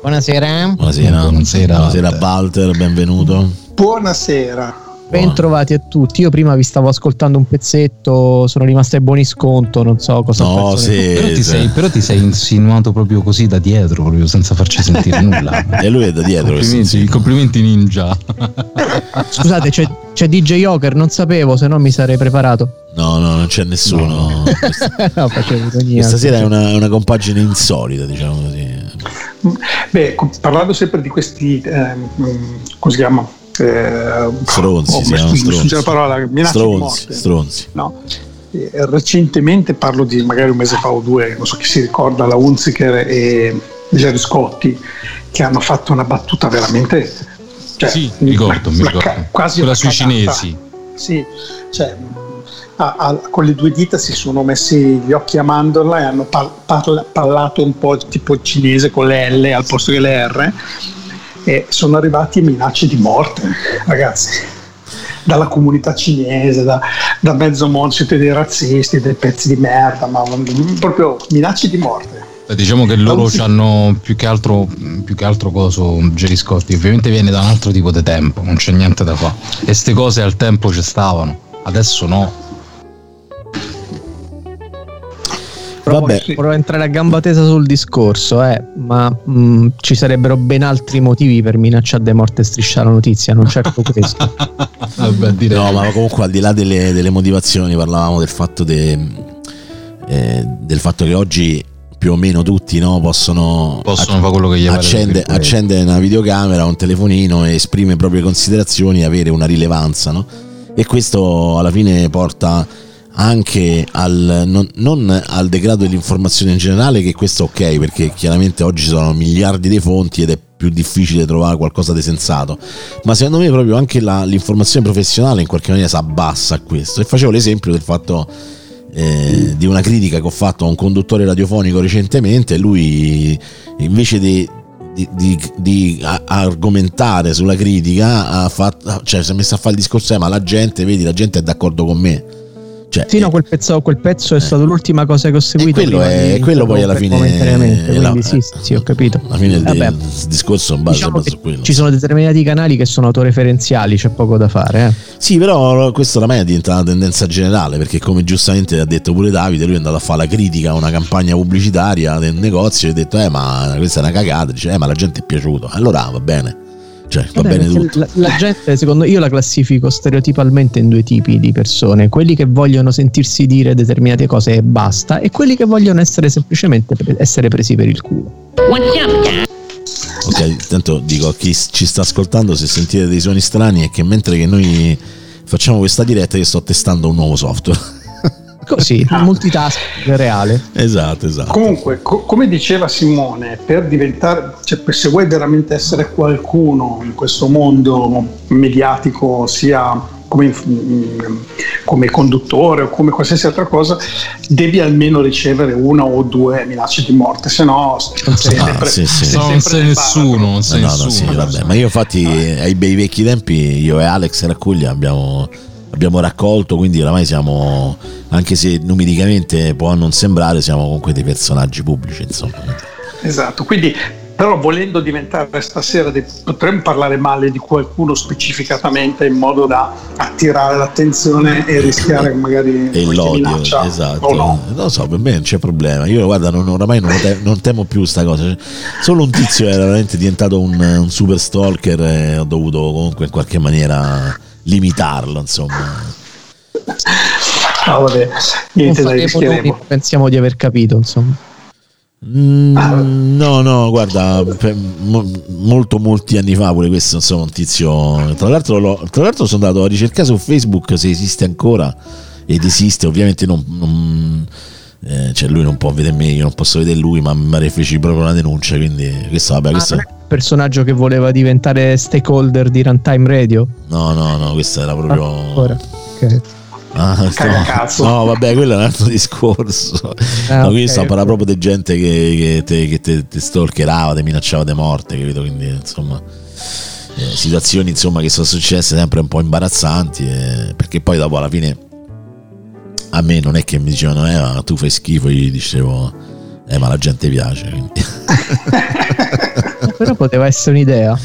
Buonasera. Buonasera. Buonasera, buonasera Walter benvenuto. Buonasera Bentrovati a tutti. Io prima vi stavo ascoltando un pezzetto, sono rimasto ai buoni sconto, non so cosa no, sì, però, ti sei, però, ti sei, insinuato proprio così da dietro, proprio senza farci sentire nulla. <laughs> e lui è da dietro. Complimenti, complimenti ninja. Scusate, c'è, c'è, DJ Joker, non sapevo, se no mi sarei preparato. No, no, non c'è nessuno. No. no, Questa <laughs> sera è una, una, compagine insolita, diciamo così. Beh, parlando sempre di questi, eh, come si chiama? Eh, stronzi, oh, stronzi. la parola, stronzi, stronzi. No. Eh, recentemente parlo di magari un mese fa o due, non so chi si ricorda, la Unziker e Jerry Scotti che hanno fatto una battuta veramente cioè, sì, mi ricordo, mi ricordo. quasi quella sui cinesi. Sì, cioè, a, a, con le due dita si sono messi gli occhi a mandorla e hanno par, par, parlato un po' tipo cinese con le L al posto che le R e sono arrivati minacce di morte, ragazzi, dalla comunità cinese, da, da mezzo mondo, siete dei razzisti, dei pezzi di merda, ma proprio minacce di morte. Diciamo che loro si... hanno più che altro, più che altro coso Jerry Scotti, ovviamente viene da un altro tipo di tempo, non c'è niente da fare. E queste cose al tempo ci stavano, adesso no provo, Vabbè. provo a entrare a gamba tesa sul discorso, eh, ma mh, ci sarebbero ben altri motivi per minacciare di morte e strisciare la notizia, non certo questo. <laughs> Vabbè, direi. No, ma comunque al di là delle, delle motivazioni parlavamo del fatto, de- eh, del fatto che oggi più o meno tutti no, possono, Possono fare quello che gli pare accende, accendere una videocamera, un telefonino e esprimere le proprie considerazioni e avere una rilevanza. No? E questo alla fine porta anche al, non, non al degrado dell'informazione in generale, che questo è ok, perché chiaramente oggi ci sono miliardi di fonti ed è più difficile trovare qualcosa di sensato, ma secondo me proprio anche la- l'informazione professionale in qualche maniera si abbassa a questo. E facevo l'esempio del fatto eh, di una critica che ho fatto a un conduttore radiofonico recentemente, lui invece di, di- di- di argomentare sulla critica ha fatto, cioè, si è messo a fare il discorso, eh, ma la gente, vedi, la gente è d'accordo con me. Cioè, Sì, no, quel pezzo, quel pezzo è stato l'ultima cosa che ho seguito. e quello, è, di quello poi alla fine la- quindi sì, sì, ho capito. alla fine Vabbè. il discorso in base, Diciamo su quello. ci sono determinati canali che sono autoreferenziali, c'è poco da fare. Eh. Sì, però questo oramai è diventata una tendenza generale perché come giustamente ha detto pure Davide, lui è andato a fare la critica a una campagna pubblicitaria del negozio e ha detto eh ma questa è una cagata, dice eh ma la gente è piaciuto, allora va bene, cioè va Vabbè, bene tutto. La, la gente, secondo io la classifico stereotipalmente in due tipi di persone: quelli che vogliono sentirsi dire determinate cose e basta, e quelli che vogliono essere semplicemente pre- essere presi per il culo. Ok, intanto dico a chi ci sta ascoltando se sentite dei suoni strani è che mentre che noi facciamo questa diretta io sto testando un nuovo software. Così, <laughs> Ah. multitask reale. esatto, esatto. Comunque, co- come diceva Simone, per diventare, cioè, per- se vuoi veramente essere qualcuno in questo mondo mediatico, sia come, mm, come conduttore o come qualsiasi altra cosa, devi almeno ricevere una o due minacce di morte, se no sei Ah, sempre, sì, sì. sei No, non sempre sei nessuno, non sei No, no, nessuno. sì, vabbè, ma io infatti ai bei vecchi tempi io e Alex Raccuglia abbiamo, abbiamo raccolto, quindi oramai siamo, anche se numericamente può non sembrare, siamo comunque dei personaggi pubblici, insomma. Esatto, quindi però volendo diventare stasera potremmo parlare male di qualcuno specificatamente in modo da attirare l'attenzione e rischiare magari E l'odio, esatto. no. Non lo so, per me non c'è problema. Io guarda, non, oramai non, te- non temo più sta cosa. Solo un tizio era veramente diventato un, un super stalker e ho dovuto comunque in qualche maniera limitarlo, insomma. Ah, vabbè, Non niente da rischieremo. pensiamo di aver capito, insomma. Mm, no, no, guarda, per- mo- molto molti anni fa pure questo, insomma, un tizio. Tra l'altro, l'ho- tra l'altro sono andato a ricercare su Facebook se esiste ancora ed esiste, ovviamente non. non- eh, cioè lui non può vedere me, io non posso vedere lui, ma mi feci proprio una denuncia, quindi questo vabbè, Ah, questo, il personaggio che voleva diventare stakeholder di Runtime Radio? no, no, no, questo era proprio Ora. Ok. Ah, Cagacazzo. no, vabbè, quello è un altro <laughs> discorso. Ah, no, qui ok, sto ok. parlando proprio di gente che, che te, che te- te stalkerava, ti minacciava di morte, capito? Quindi, insomma, eh, situazioni insomma, che sono successe sempre un po' imbarazzanti, eh, perché poi dopo alla fine a me non è che mi dicevano, eh, ma tu fai schifo, io gli dicevo, eh, ma la gente piace. Quindi. <laughs> <laughs> Però poteva essere un'idea.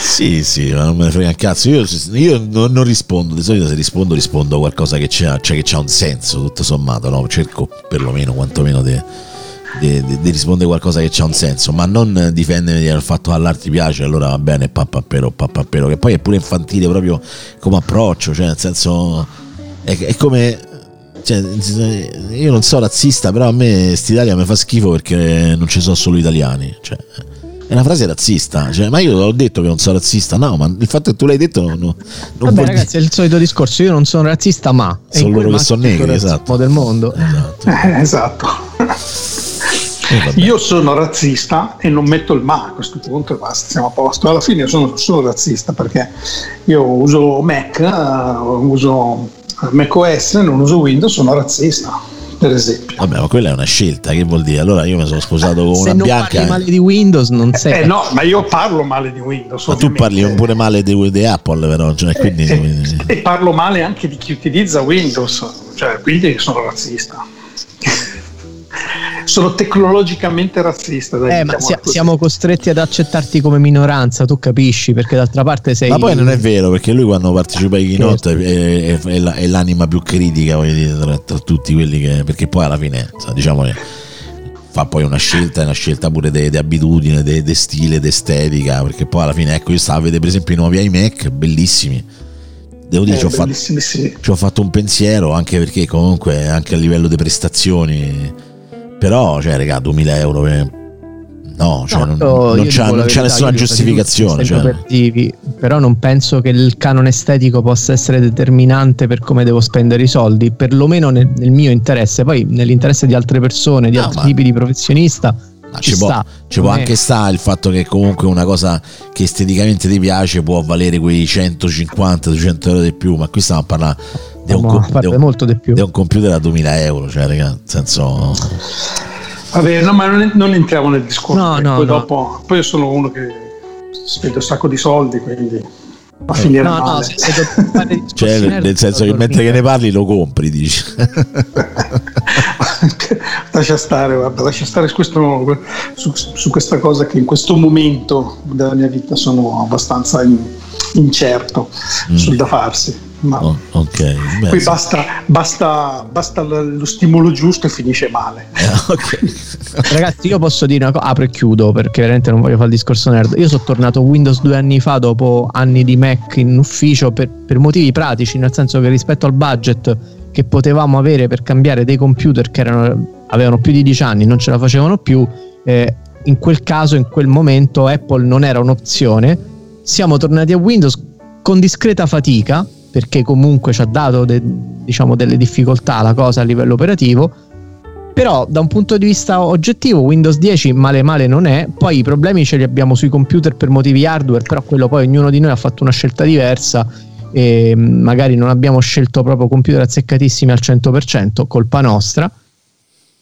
Sì, sì, ma non me ne frega un cazzo. Io, io non, non rispondo. Di solito se rispondo, rispondo a qualcosa che c'ha, cioè che c'ha un senso, tutto sommato. No? Cerco perlomeno, quantomeno, di rispondere qualcosa che c'ha un senso, ma non difendermi del fatto che all'arte ti piace, allora va bene, pappapero, pappapero, che poi è pure infantile proprio come approccio, cioè nel senso è, è come... Cioè, io non so razzista, però a me st'Italia mi fa schifo perché non ci sono solo italiani. Cioè, è una frase razzista, cioè, ma io l'ho detto che non sono razzista, no, ma il fatto che tu l'hai detto non, non Vabbè, ragazzi, è il solito discorso. Io non sono razzista, ma Sono loro che sono negri, esatto. del mondo. dire. Esatto. Eh, <laughs> esatto. Eh. Io sono razzista e non metto il ma a questo punto e basta, siamo a posto. Alla fine sono, sono razzista perché io uso Mac, eh, uso Mac OS, non uso Windows, sono razzista, per esempio. Vabbè, ma quella è una scelta, che vuol dire? Allora io mi sono sposato con Se una non bianca. parli male di Windows, non sei. Eh no, ma io parlo male di Windows. Ma tu ovviamente. parli pure male di, di Apple, però, cioè, quindi, E, e parlo male anche di chi utilizza Windows, cioè quindi sono razzista. Sono tecnologicamente razzista. Dai, eh, ma sia, siamo costretti ad accettarti come minoranza, tu capisci, perché d'altra parte sei... Ma poi non è vero, perché lui quando partecipa ai keynote è, è, è, è, l'anima più critica dire, tra, tra, tutti quelli che... perché poi alla fine, diciamo che fa poi una scelta, è una scelta pure di abitudine, di stile, di estetica, perché poi alla fine, ecco, io stavo a vedere per esempio i nuovi iMac, bellissimi devo dire, eh, ci, ho fatto, sì. ci ho fatto un pensiero anche perché comunque anche a livello di prestazioni però cioè raga 2000 euro per, no, cioè, no, non, non, c'è, non c'è nessuna giustificazione cioè. però non penso che il canone estetico possa essere determinante per come devo spendere i soldi perlomeno nel, nel mio interesse poi nell'interesse di altre persone di no, altri tipi di professionista Ah, ci, ci, può, ci può, anche stare il fatto che comunque una cosa che esteticamente ti piace può valere quei 150-200 euro di più, ma qui stiamo a parlare di un, co- di un, molto di più. Di un computer a 2000 euro, cioè, raga, nel senso... Vabbè, no, ma non, non entriamo nel discorso. No, no, poi, no. Dopo, poi io sono uno che spende un sacco di soldi, quindi a finire no, male. No, <laughs> cioè, nel senso che mentre che ne parli lo compri, dici. <laughs> lascia stare, guarda, lascia stare questo, su, su, questa cosa che in questo momento della mia vita sono abbastanza in, incerto mm. sul da farsi. Ma oh, okay. Beh, poi sì. basta, basta, basta, lo stimolo giusto e finisce male. <laughs> Eh, okay. Ragazzi, io posso dire una cosa, apro e chiudo perché veramente non voglio fare il discorso nerd. Io sono tornato Windows due anni fa dopo anni di Mac in ufficio per, per motivi pratici, nel senso che rispetto al budget che potevamo avere per cambiare dei computer che erano, avevano più di 10 anni, non ce la facevano più, eh, in quel caso, in quel momento Apple non era un'opzione. Siamo tornati a Windows con discreta fatica, perché comunque ci ha dato de, diciamo, delle difficoltà la cosa a livello operativo. Però da un punto di vista oggettivo Windows 10 male male non è, poi i problemi ce li abbiamo sui computer per motivi hardware, però quello poi ognuno di noi ha fatto una scelta diversa e magari non abbiamo scelto proprio computer azzeccatissimi al 100%, colpa nostra.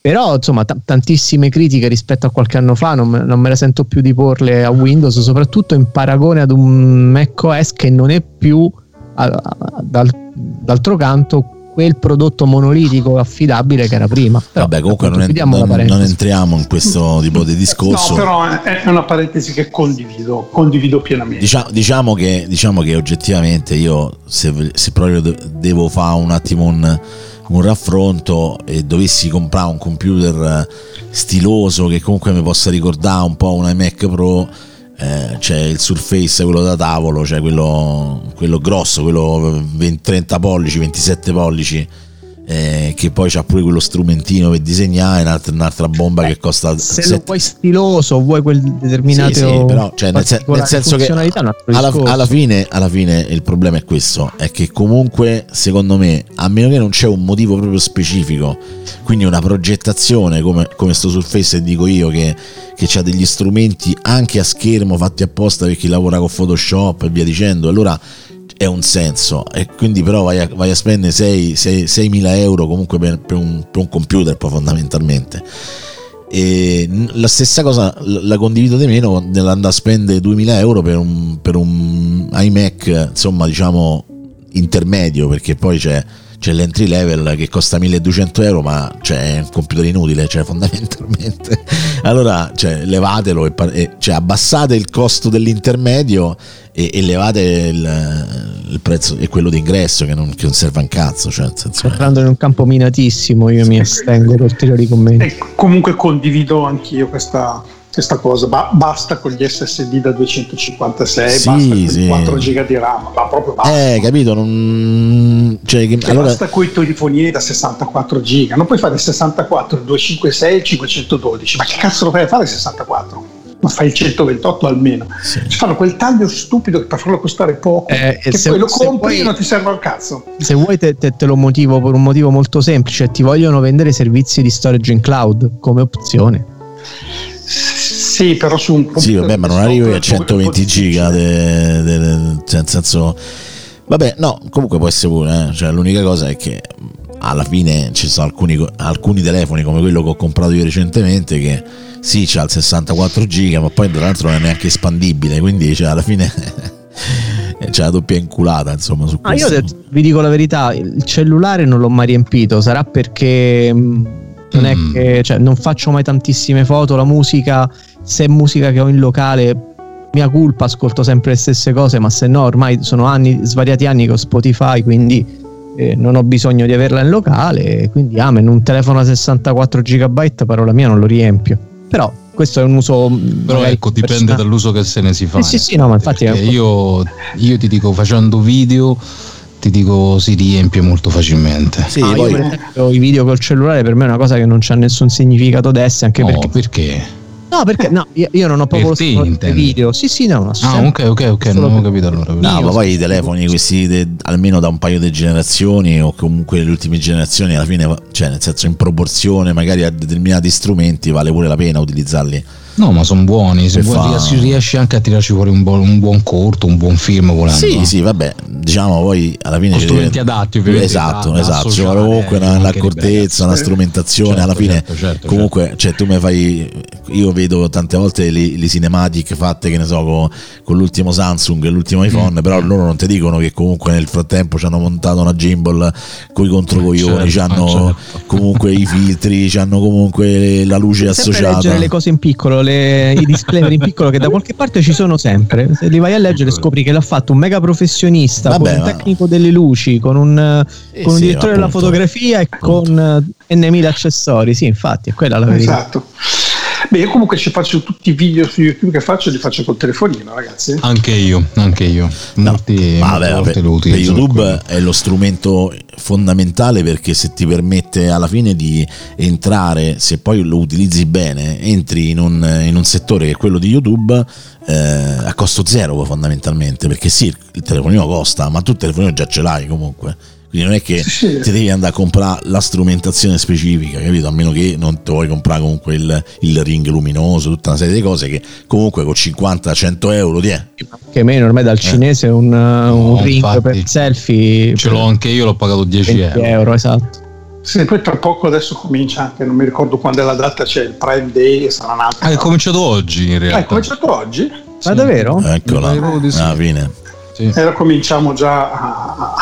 Però insomma t- tantissime critiche rispetto a qualche anno fa non non me le sento più di porle a Windows, soprattutto in paragone ad un macOS che non è più d'altro canto quel prodotto monolitico affidabile che era prima. Però, Vabbè, comunque non, en- non, non, entriamo in questo tipo di discorso. No, però è una parentesi che condivido, condivido pienamente. Diciamo, diciamo, che, diciamo che, oggettivamente io, se, se proprio devo fare un attimo un, un raffronto e dovessi comprare un computer stiloso che comunque mi possa ricordare un po' una Mac Pro eh, c'è il Surface, quello da tavolo, cioè quello, quello grosso, quello 20, 30 pollici, 27 pollici eh, che poi c'ha pure quello strumentino per disegnare, un'altra, un'altra bomba Beh, che costa. Se set... lo vuoi stiloso, vuoi quel determinato. Sì, sì però cioè, nel, sen- nel, senso che alla, alla, fine, alla fine il problema è questo: è che comunque, secondo me, a meno che non c'è un motivo proprio specifico, quindi una progettazione come, come sto sul Face e dico io che, che ha degli strumenti anche a schermo fatti apposta per chi lavora con Photoshop e via dicendo, allora è un senso. E quindi però vai a, vai a spendere 6.000 euro comunque per, per, un, per, un, computer poi fondamentalmente. E la stessa cosa la condivido di meno nell'andare a spendere 2.000 euro per un, per un iMac insomma diciamo intermedio perché poi c'è c'è l'entry level che costa 1200 euro ma c'è un computer inutile cioè <laughs> fondamentalmente. Allora cioè, levatelo e, e cioè, abbassate il costo dell'intermedio e, e levate il, il, prezzo e quello d'ingresso che non, che non serve a un cazzo cioè, senso, entrando in un campo minatissimo io mi astengo da ulteriori commenti. E comunque condivido anch'io questa questa cosa, ba- basta con gli SSD da 256, sì, basta con sì. 4 giga di RAM, ma proprio basta. Eh, capito? Non... Cioè, che, allora... Basta con i telefoni da 64 giga, non puoi fare 64, 256 e 512, ma che cazzo lo fai a fare 64? ma fai il 128 almeno. Sì. Ci fanno quel taglio stupido per farlo costare poco, eh, che se, poi lo compri vuoi, e non ti serve al cazzo. Se vuoi te, te, te, lo motivo per un motivo molto semplice, ti vogliono vendere servizi di storage in cloud come opzione. Sì, però su un Sì, vabbè, ma non arrivi a 120 giga, de, de, de, nel senso... Vabbè, no, comunque può essere pure, eh? cioè, l'unica cosa è che alla fine ci sono alcuni, alcuni telefoni come quello che ho comprato io recentemente che sì, c'ha il 64 giga, ma poi tra l'altro non è neanche espandibile, quindi cioè, alla fine <laughs> c'è la doppia inculata insomma su questo. Ah, io vi dico la verità, il cellulare non l'ho mai riempito, sarà perché Non è Mm. che cioè, non faccio mai tantissime foto, la musica, se è musica che ho in locale, mia colpa, ascolto sempre le stesse cose, ma se no ormai sono anni, svariati anni che ho Spotify, quindi eh, non ho bisogno di averla in locale, quindi amen, un telefono a 64 GB, parola mia, non lo riempio. Però questo è un uso... Però magari ecco, dipende personale. dall'uso che se ne si fa. Sì, sì, sì, no, ma infatti è io, io ti dico, facendo video, ti dico, si riempie molto facilmente. Sì, Ah, poi esempio i video col cellulare per me è una cosa che non c'ha nessun significato adesso, anche No, perché... perché? No, perché no, io, non ho proprio Per lo video. Sì, sì, no, no. Ah, ok, ok, ok, non avevo per- capito allora. No, ma poi i telefoni questi de- almeno da un paio di generazioni o comunque le ultime generazioni alla fine, cioè nel senso in proporzione magari a determinati strumenti vale pure la pena utilizzarli. No, ma sono buoni. Se vuoi, fa- riesci, riesci anche a tirarci fuori un, buon- un buon corto, un buon film volendo. Sì, sì, vabbè, diciamo poi alla fine ci strumenti deve- adatti, ovviamente, Esatto, da- esatto, ci vuole comunque una, anche l'accortezza, una strumentazione, Certo, alla fine certo, certo, comunque cioè, tu mi fai io vedo tante volte le, le cinematic fatte che ne so con, con l'ultimo Samsung e l'ultimo iPhone, Mm. però loro non ti dicono che comunque nel frattempo ci hanno montato una gimbal con i controcoglioni, Certo, c'hanno certo. comunque i filtri, c'hanno comunque la luce sempre associata. leggere le cose in piccolo, le- i disclaimer in piccolo che da qualche parte ci sono sempre. Se li vai a leggere scopri che l'ha fatto un mega professionista, Vabbè, con un ma- tecnico delle luci, con un, Eh con un sì, direttore della appunto. fotografia e Appunto. con eh, n accessori. Sì, infatti, è quella la verità. Esatto. Beh, io comunque ci faccio tutti i video su YouTube che faccio, li faccio col telefonino, ragazzi. Anche io, anche io. No, Molti, molte vabbè, volte per, lo utilizzo YouTube quello. è lo strumento fondamentale perché se ti permette alla fine di entrare, se poi lo utilizzi bene, entri in un, in un settore che è quello di YouTube eh, a costo zero fondamentalmente, perché sì, il telefonino costa, ma tu il telefonino già ce l'hai comunque. Quindi non è che Sì, ti devi andare a comprare la strumentazione specifica, capito? A meno che non ti vuoi comprare comunque il, il ring luminoso, tutta una serie di cose che comunque con 50-100 euro ti è. Che meno ormai dal cinese un, uh, un ring infatti. per selfie. Ce l'ho anche io, l'ho pagato 10 20 euro. euro, esatto. Sì, poi tra poco adesso comincia anche, non mi ricordo quando è la data, c'è il Prime Day e sarà un'altra. Ah, è cominciato oggi in Ah, realtà. è cominciato oggi? Ma davvero? Eccola, alla fine. Sì. E lo cominciamo già a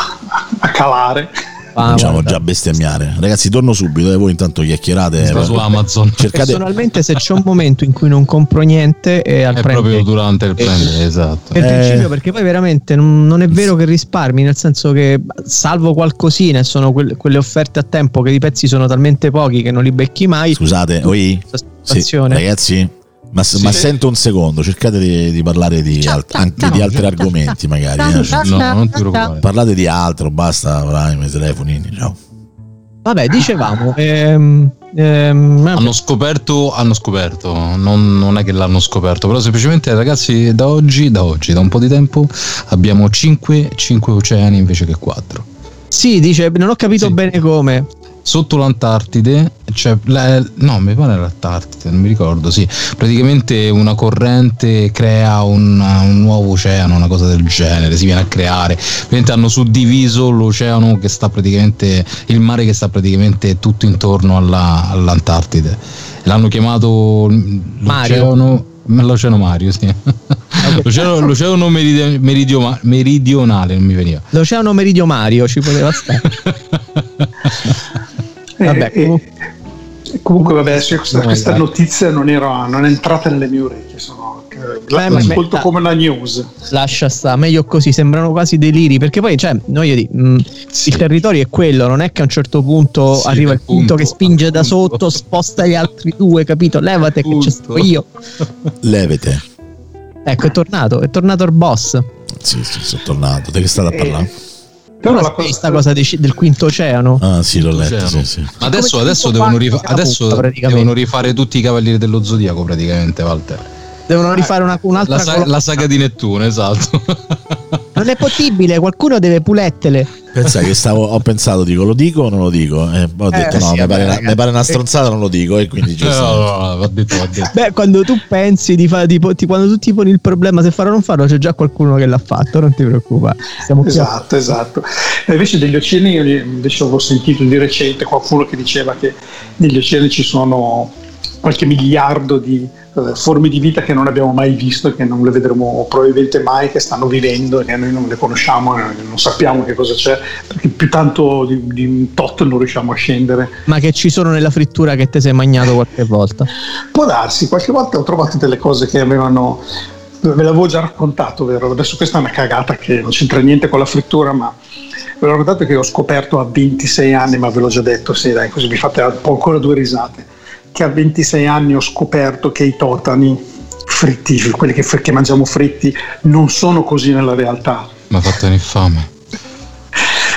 calare. Ah, Cominciamo guarda. già bestemmiare. Ragazzi, torno subito e voi intanto chiacchierate. Sta su Amazon. Cercate. Personalmente, se c'è un momento in cui non compro niente, è al È proprio durante il Eh, prende, esatto. Per Eh. principio, perché poi veramente non, non è vero che risparmi, nel senso che salvo qualcosina e sono quelle, quelle offerte a tempo che i pezzi sono talmente pochi che non li becchi mai. Scusate, oi? Sì, ragazzi, ma, ma sento un secondo, cercate di, di parlare di, alt- anche di altri argomenti, magari. eh. No, non ti preoccupare. Parlate di altro, basta, Prime, i telefonini. Ciao. Vabbè, dicevamo, ehm, ehm, Hanno scoperto, hanno scoperto, non, non è che l'hanno scoperto, però semplicemente ragazzi da oggi, da oggi, da un po' di tempo abbiamo 5, oceani invece che 4. sì, dice, non ho capito Sì. bene come. Sotto l'Antartide c'è, la- no mi pare l'Antartide, non mi ricordo, sì, praticamente una corrente crea un, un nuovo oceano, una cosa del genere, si viene a creare, praticamente hanno suddiviso l'oceano che sta praticamente, il mare che sta praticamente tutto intorno alla- all'Antartide, l'hanno chiamato l'oceano, l'oceano Mario, sì. l'oceano, l'oceano meridio- meridio- meridionale, non mi veniva. L'oceano Meridio Mario ci poteva stare. <laughs> Vabbè, E- e- comunque- e comunque, vabbè, questa, questa notizia non, era, non è entrata nelle mie orecchie, sono, eh, la, Eh, ma- l'ascolto ma- come una news. Lascia sta, meglio così, sembrano quasi deliri, perché poi, cioè, noi io dico, mh, il territorio è quello, non è che a un certo punto Sì, arriva il punto appunto, che spinge da sotto, sposta gli altri due, capito? Levate che ci sto Appunto. io. Levete. Ecco, è tornato, è tornato il boss. Sì, sì, sono tornato. Di che state a parlare? Però la cosa, questa cosa del quinto oceano. Ah, sì, l'ho letto. Sì, sì. Ma adesso, adesso, devono, rifa- adesso Punta, devono rifare tutti i Cavalieri dello Zodiaco praticamente, Walter. Devono rifare una, un'altra La, sa- colonna. la saga di Nettuno, esatto. <laughs> Non è possibile, qualcuno deve pulettele. Pensa che stavo, ho pensato, dico, lo dico o non lo dico? E poi ho Eh, detto no, sì, mi, vabbè, pare una, mi pare una stronzata, non lo dico. E quindi no, giusto. no, no, va detto, va detto. Beh, quando tu pensi di fare, tipo, ti- quando tu ti poni il problema se farlo o non farlo, c'è già qualcuno che l'ha fatto, non ti preoccupare. Siamo qui a- Esatto, esatto. E invece degli oceani, io invece avevo sentito di recente qualcuno che diceva che negli oceani ci sono qualche miliardo di eh, forme di vita che non abbiamo mai visto che non le vedremo probabilmente mai, che stanno vivendo e che noi non le conosciamo, e non sappiamo che cosa c'è, perché più tanto di, di un tot non riusciamo a scendere. Ma che ci sono nella frittura che ti sei mangiato qualche volta? Può darsi, qualche volta ho trovato delle cose che avevano ve l'avevo già raccontato, vero? Adesso questa è una cagata che non c'entra niente con la frittura, ma ve l'ho raccontato che ho scoperto a 26 anni, ma ve l'ho già detto, sì, dai, così mi fate ancora due risate che a 26 anni ho scoperto che i totani fritti, quelli che, che mangiamo fritti, non sono così nella realtà. Ma fatto infame.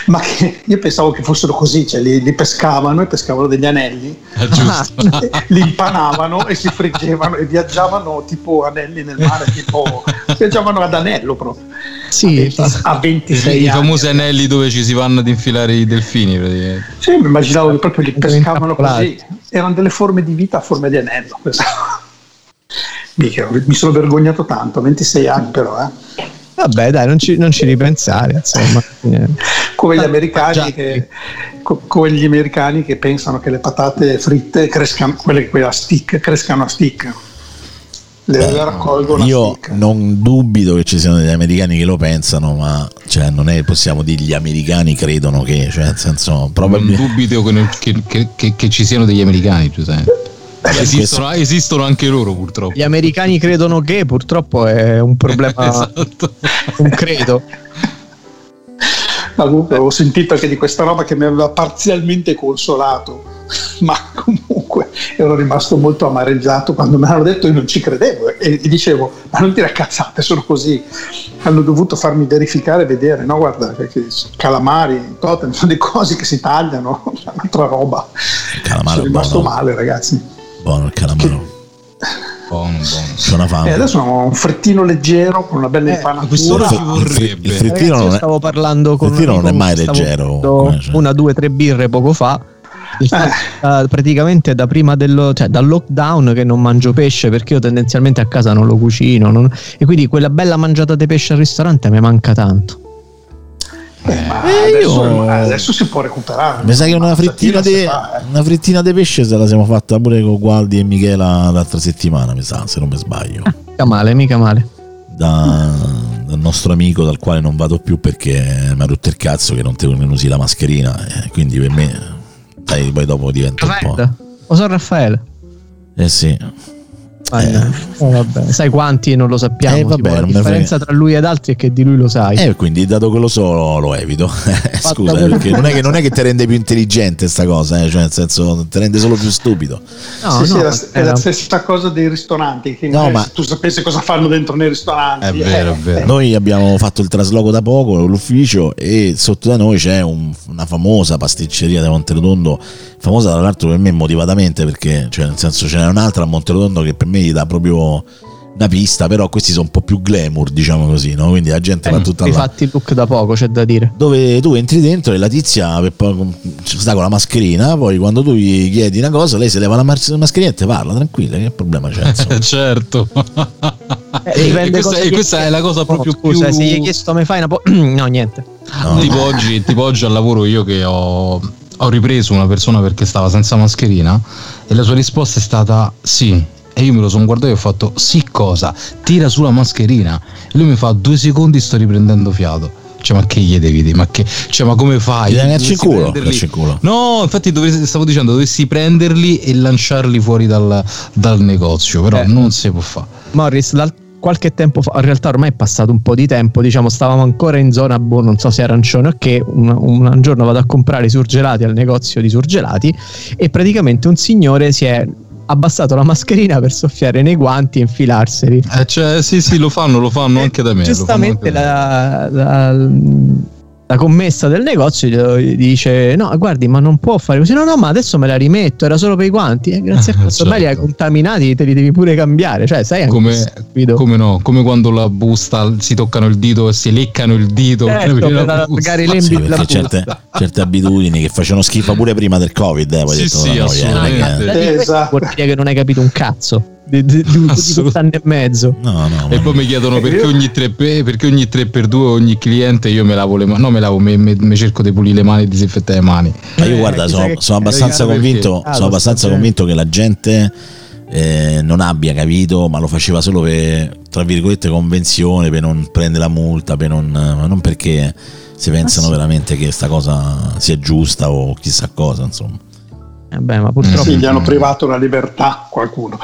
Ma che io pensavo che fossero così, cioè li, li pescavano e pescavano degli anelli, ah, <laughs> li impanavano e si friggevano e viaggiavano tipo anelli nel mare, tipo viaggiavano ad anello proprio. Sì, a 26 I, anni. I famosi anelli dove ci si vanno ad infilare i delfini praticamente. Sì, mi immaginavo che proprio li pescavano così. Erano delle forme di vita a forma di anello. Mica, mi sono vergognato tanto, 26 anni però, eh. Vabbè, dai, non ci, non ci ripensare, insomma. come, gli americani che, come gli americani che pensano che le patate fritte crescano, quelle, quelle a stick, crescano a stick le Beh, raccolgono. Io non dubito che ci siano degli americani che lo pensano, ma cioè, non è possiamo dire gli americani credono che, cioè, nel senso, probabilmente... Non dubito che, che, che, che ci siano degli americani, Giuseppe. Esistono, esistono, anche loro purtroppo. Gli americani credono che purtroppo è un problema, <laughs> esatto. un credo. Ma comunque avevo sentito anche di questa roba che mi aveva parzialmente consolato, ma comunque ero rimasto molto amareggiato quando me l'hanno detto io non ci credevo e gli dicevo ma non dire cazzate, sono così. Hanno dovuto farmi verificare e vedere, no guarda, che calamari, totem, sono delle cose che si tagliano, <laughs> un'altra roba. Sono rimasto buono. male ragazzi. Buono il calamaro. Buono, buono. Sono fame. E adesso ho un frettino leggero con una bella Eh, impanatura. ci vorrebbe. Il frittino Ragazzi, non è, stavo parlando con il frittino un non è mai leggero. Una, due, tre birre poco fa. Fatto, eh, praticamente da prima dello, cioè, dal lockdown che non mangio pesce perché io tendenzialmente a casa non lo cucino non- e quindi quella bella mangiata di pesce al ristorante mi manca tanto Eh, ma Eh, adesso, io- adesso si può recuperare. Mi sa che una frittina, di, fa, eh. una frittina di pesce se la siamo fatta pure con Gualdi e Michela l'altra settimana, mi sa, se non mi sbaglio. mica male mica male Da, dal nostro amico dal quale non vado più perché mi ha rotto il cazzo che non te ne usi la mascherina. eh, quindi per me, sai, poi dopo diventa un po'. O sono Raffaele Eh sì, Ah, Eh. Eh, vabbè. sai quanti non lo sappiamo Eh, vabbè, tipo, la differenza tra lui ed altri è che di lui lo sai e quindi dato che lo so lo evito. <laughs> Scusa, eh, perché non è, che, non è che ti rende più intelligente sta cosa, eh, cioè nel senso ti rende solo più stupido. no, sì, sì, no, è, la, è la stessa cosa dei ristoranti. Che No, ma- se tu sapessi cosa fanno dentro nei ristoranti. È vero, eh, è vero. Noi abbiamo fatto il trasloco da poco l'ufficio e sotto da noi c'è un- una famosa pasticceria di Monterotondo, famosa tra l'altro per me motivatamente perché cioè nel senso ce n'è un'altra a Monterotondo che per me gli dà proprio una pista, però questi sono un po' più glamour, diciamo così, no? Quindi la gente va tutta là. fatti il look da poco c'è da dire Dove tu entri dentro e la tizia sta con la mascherina, poi quando tu gli chiedi una cosa, lei si leva la mas- mascherina e te parla, tranquilla, che problema c'è? Eh, <laughs> certo. Eh, dipende E questa, cosa e questa è la cosa proprio Oh, scusa più... se gli hai chiesto mi fai una po' <clears throat> no niente No. tipo, <laughs> oggi, tipo oggi al lavoro io che ho, ho ripreso una persona perché stava senza mascherina e la sua risposta è stata sì. E io me lo sono guardato e ho fatto sì cosa? Tira sulla mascherina. E lui mi fa due secondi sto riprendendo fiato. Cioè, ma che gli devi dire? Ma, che, cioè, ma come fai? Gli Dovresti culo, il culo. No, infatti dovresti- stavo dicendo, dovresti prenderli e lanciarli fuori dal, dal negozio, però Eh. non si può fare. Morris dal- qualche tempo fa in realtà ormai è passato un po' di tempo diciamo stavamo ancora in zona boh, non so se arancione o che un, un giorno vado a comprare i surgelati al negozio di surgelati e praticamente un signore si è abbassato la mascherina per soffiare nei guanti e infilarseli Eh, cioè, sì, sì, lo fanno, lo fanno anche da me. giustamente anche da me. la, la- la commessa del negozio gli dice no guardi ma non può fare così no no ma adesso me la rimetto era solo per i guanti e grazie a Eh, questo ormai li hai certo. contaminati te li devi pure cambiare cioè sai anche Come, come no? Come quando la busta si toccano il dito e si leccano il dito Certo, per allargare i lembi Sì, della perché busta. certe, certe abitudini che facevano schifo pure prima del Covid, eh, poi Sì, detto sì, noi, eh, questo Esatto. vuol dire che non hai capito un cazzo di, di, di, Assolut- e mezzo No, no, E poi mi chiedono perché ogni 3 perché ogni 3 per 2 ogni cliente io me lavo le mani. No, me lavo, me, me- me cerco di pulire le mani e disinfettare le mani. Ma io Eh, guarda, sono, sono abbastanza convinto, Ah, sono abbastanza convinto che la gente eh, non abbia capito, ma lo faceva solo per, tra virgolette, convenzione, per non prendere la multa, per non, ma non perché si pensano sì. veramente che questa cosa sia giusta o chissà cosa, insomma. Eh beh, ma purtroppo Sì, gli hanno privato la libertà qualcuno.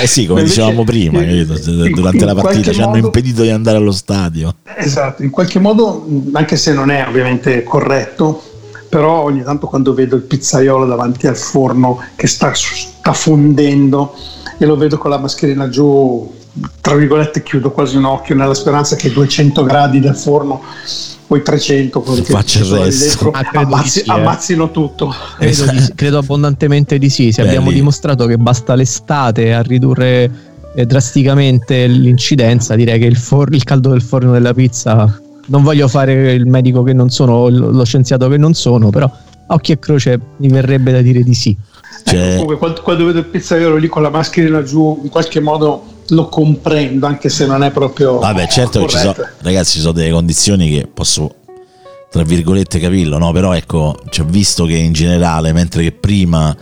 Eh sì, come Invece, dicevamo prima, in- durante la partita ci hanno modo- impedito di andare allo stadio. Esatto, in qualche modo, anche se non è ovviamente corretto, però ogni tanto quando vedo il pizzaiolo davanti al forno che sta, sta fondendo e lo vedo con la mascherina giù, tra virgolette chiudo quasi un occhio nella speranza che 200 gradi del forno poi 300 quelli che Faccia il resto. dentro, Ah, ammazzi- sì, eh. ammazzino tutto. credo, di credo abbondantemente di sì. Se Beh, abbiamo lì- dimostrato che basta l'estate a ridurre eh, drasticamente l'incidenza, direi che il, for- il caldo del forno della pizza. Non voglio fare il medico che non sono, o lo scienziato che non sono, però a occhio e croce mi verrebbe da dire di sì. Cioè, Ecco, comunque, quando, quando vedo il pizzaiolo lì con la mascherina giù, in qualche modo lo comprendo, anche se non è proprio. Vabbè, certo che ci sono, ragazzi, ci sono delle condizioni che posso, tra virgolette, capirlo, no? Però ecco, ci ho visto che in generale, mentre che prima,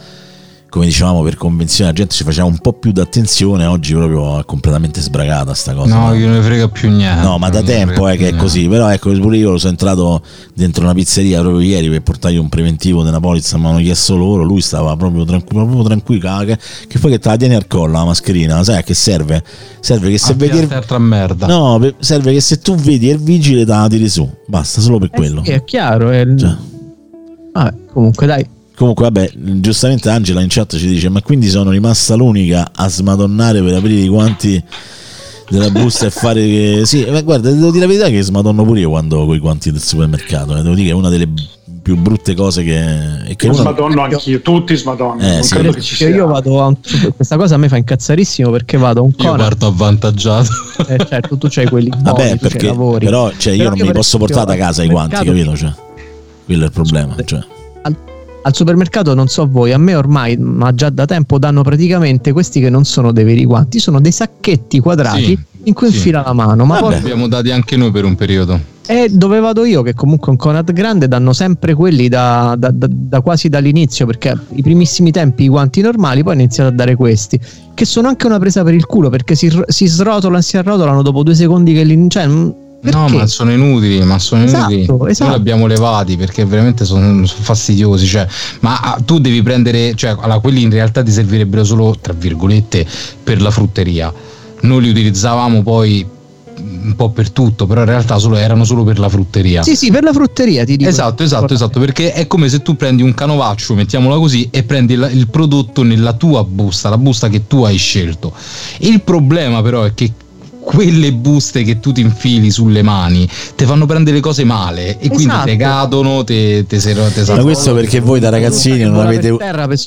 come dicevamo, per convenzione la gente ci faceva un po' più d'attenzione, oggi proprio è completamente sbragata sta cosa. No, io non ne frega più niente. No, ma da tempo è che è così, però ecco, pure io sono entrato dentro una pizzeria proprio ieri per portargli un preventivo della polizza, mi hanno chiesto loro, lui stava proprio tranquillo, proprio tranquillo, che, che poi che te la tieni al collo la mascherina, sai a che serve? Serve che se vedi Ah, il... merda. No, serve che se tu vedi il vigile te la tiri su, basta, solo per quello. Eh sì, è chiaro. è- Cioè. Vabbè, comunque, dai. Comunque, vabbè, giustamente Angela in chat ci dice: Ma quindi sono rimasta l'unica a smadonnare per aprire i guanti della busta e fare che. Sì, ma guarda, devo dire la verità che smadonno pure io quando con i guanti del supermercato. eh. Devo dire che è una delle più brutte cose che. E che uno... Smadonno anch'io, tutti smadonno. Eh, non sì. credo che ci sia. io vado a un- questa cosa a me fa incazzarissimo perché vado a un Io Conan parto avvantaggiato. eh, certo tu c'hai quelli buoni, Vabbè, tu c'hai perché lavori però cioè, io Però non io mi posso portare da casa i guanti, capito? Cioè, quello è il problema. Cioè. al supermercato non so voi a me ormai ma già da tempo danno praticamente questi che non sono dei veri guanti sono dei sacchetti quadrati Sì, in cui sì. infila la mano ma Vabbè. poi abbiamo dati anche noi per un periodo. e dove vado io che comunque un Conad grande danno sempre quelli da, da- da- da quasi dall'inizio perché i primissimi tempi i guanti normali poi hanno iniziato a dare questi che sono anche una presa per il culo perché si, si srotolano e si arrotolano dopo due secondi che li cioè, mm, No, perché? ma sono inutili, ma sono Esatto, inutili. esatto. Noi li abbiamo levati perché veramente sono, sono fastidiosi. Cioè, ma ah, tu devi prendere, cioè, allora, quelli in realtà ti servirebbero solo, tra virgolette, per la frutteria. Noi li utilizzavamo poi un po' per tutto, però in realtà solo- erano solo per la frutteria. sì sì per la frutteria ti dico Esatto, esatto, esatto, perché è come se tu prendi un canovaccio, mettiamola così, e prendi la- il prodotto nella tua busta, la busta che tu hai scelto. Il problema però è che quelle buste che tu ti infili sulle mani ti fanno prendere le cose male e quindi Esatto. te cadono, te, te, se- te Ma salvano. questo perché voi da ragazzini non avete.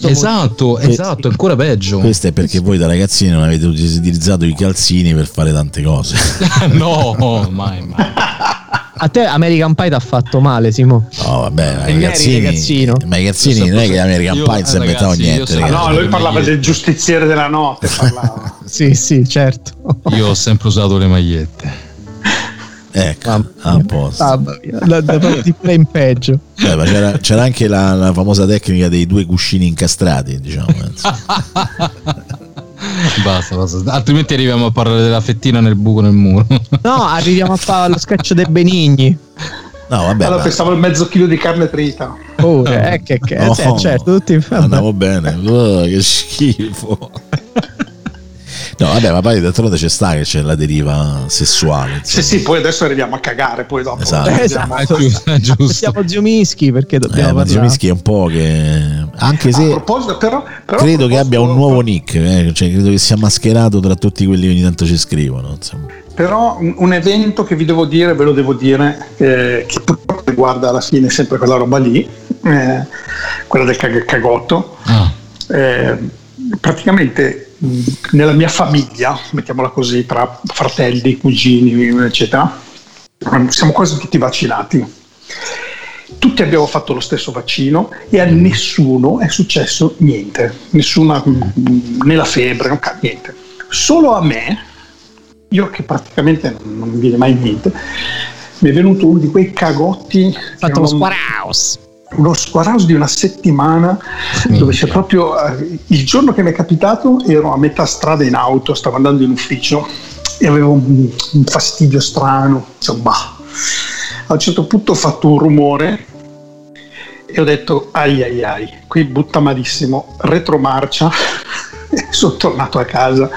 Esatto, esatto, è ancora peggio. Questo è perché voi da ragazzini non avete utilizzato i calzini per fare tante cose. <laughs> no, mai, mai. <laughs> A te American Pie ti ha fatto male, Simo. No, vabbè, ma i ieri, calzini, ragazzino. ma i calzini non è che American Io- Pie non si eh, inventava ragazzi, io niente. Ah, ragazzi. no, lui parlava del giustiziere della notte. <laughs> Sì, sì, certo. Io ho sempre usato le magliette. Ecco, Mamma a posto. Mamma mia, da, da, di pre in peggio. Beh, ma c'era, c'era anche la, la famosa tecnica dei due cuscini incastrati, diciamo. <laughs> <laughs> Basta, basta. Altrimenti arriviamo a parlare della fettina nel buco nel muro. No, arriviamo a fare lo sketch dei Benigni. No, vabbè, allora pensavo al mezzo chilo di carne trita. Pure, eh, che, che, No, eh, certo, tutti andavo bene. Oh, che schifo. No, vabbè, ma poi d'altronde c'è sta che c'è la deriva sessuale. Sì, insomma. sì, poi adesso arriviamo a cagare, poi dopo. Esatto. vediamo. Esatto. Giusto, giusto. Siamo zio Mischi perché dobbiamo Eh, ma parlare. Zio Mischi è un po' che. Anche A se proposito, però, però credo che abbia un nuovo nick, eh, cioè credo che sia mascherato tra tutti quelli che ogni tanto ci scrivono. Insomma. Però un, evento che vi devo dire, ve lo devo dire, eh, che purtroppo riguarda alla fine sempre quella roba lì, eh, quella del cag- cagotto. Ah, Eh, praticamente nella mia famiglia, mettiamola così, tra fratelli, cugini, eccetera, ehm, siamo quasi tutti vaccinati. Tutti abbiamo fatto lo stesso vaccino e a nessuno è successo niente, nessuna mh, né la febbre, niente. Solo a me, io che praticamente non, mi viene mai niente, mi è venuto uno di quei cagotti fatto lo non- squaraus. Uno squarauso di una settimana Minchia. dove c'è proprio eh, il giorno che mi è capitato ero a metà strada in auto stavo andando in ufficio e avevo un, un fastidio strano insomma a un certo punto ho fatto un rumore e ho detto ai ai ai qui butta malissimo retromarcia. <laughs> E sono tornato a casa.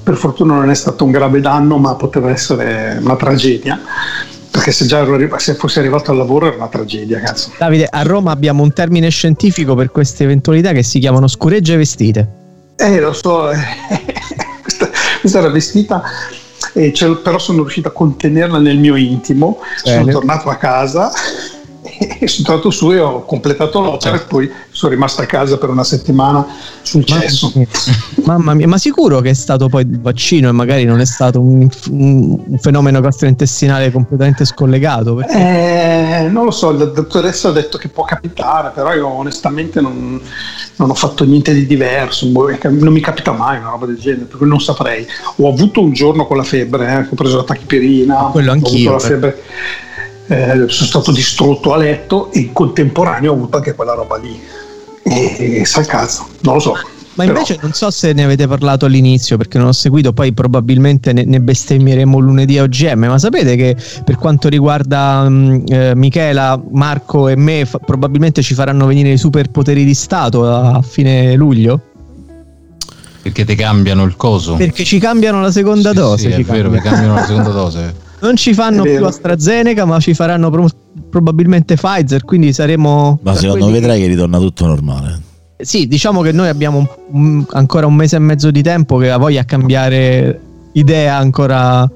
Per fortuna non è stato un grave danno ma poteva essere una tragedia perché se già ero se fossi arrivato al lavoro era una tragedia cazzo Davide, a Roma abbiamo un termine scientifico per queste eventualità che si chiamano scuregge vestite. Eh, lo so, eh, <laughs> questa, questa era vestita, e ce- però sono riuscito a contenerla nel mio intimo. Sono Bene. tornato a casa e <laughs> sono tornato su e ho completato l'opera e poi sono rimasto a casa per una settimana sul cesso. <laughs> Mamma mia, ma sicuro che è stato poi il vaccino e magari non è stato un, un- fenomeno gastrointestinale completamente scollegato? Perché Eh, non lo so, la dottoressa ha detto che può capitare, però io onestamente non, non ho fatto niente di diverso, boh, non mi capita mai una roba del genere, per cui non saprei. Ho avuto un giorno con la febbre, eh, ho preso la tachipirina, Quello ho anch'io, avuto la febbre, eh, sono stato distrutto a letto e in contemporanea ho avuto anche quella roba lì. E, e sa il cazzo, non lo so. Ma Però- invece non so se ne avete parlato all'inizio perché non ho seguito, poi probabilmente ne, ne bestemmieremo lunedì a OGM, ma sapete che per quanto riguarda mh, eh, Michela, Marco e me fa- probabilmente ci faranno venire i superpoteri di Stato a, a fine luglio? Perché ti cambiano il coso. Perché ci cambiano la seconda Sì, dose. sì, ci è vero, cambiano. mi cambiano la seconda <laughs> dose. Non ci fanno più. AstraZeneca, ma ci faranno pro- probabilmente Pfizer, quindi saremo... Ma secondo me vedrai che ritorna tutto normale. Sì, diciamo che noi abbiamo un- un- ancora un mese e mezzo di tempo che ha voglia a cambiare idea ancora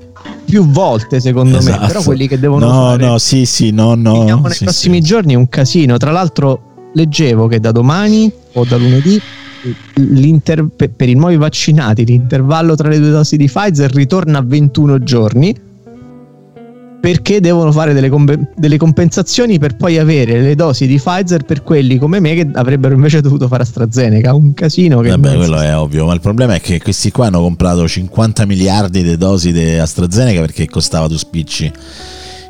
più volte, secondo Esatto. me. Però quelli che devono No, fare no, sì, sì, no, no. nei sì, prossimi sì. giorni è un casino. Tra l'altro leggevo che da domani o da lunedì per i nuovi vaccinati l'intervallo tra le due dosi di Pfizer ritorna a 21 giorni perché devono fare delle, compe- delle compensazioni per poi avere le dosi di Pfizer per quelli come me che avrebbero invece dovuto fare AstraZeneca un casino che Vabbè, quello è ovvio, ma il problema è che questi qua hanno comprato 50 miliardi di dosi di AstraZeneca perché costava due spicci.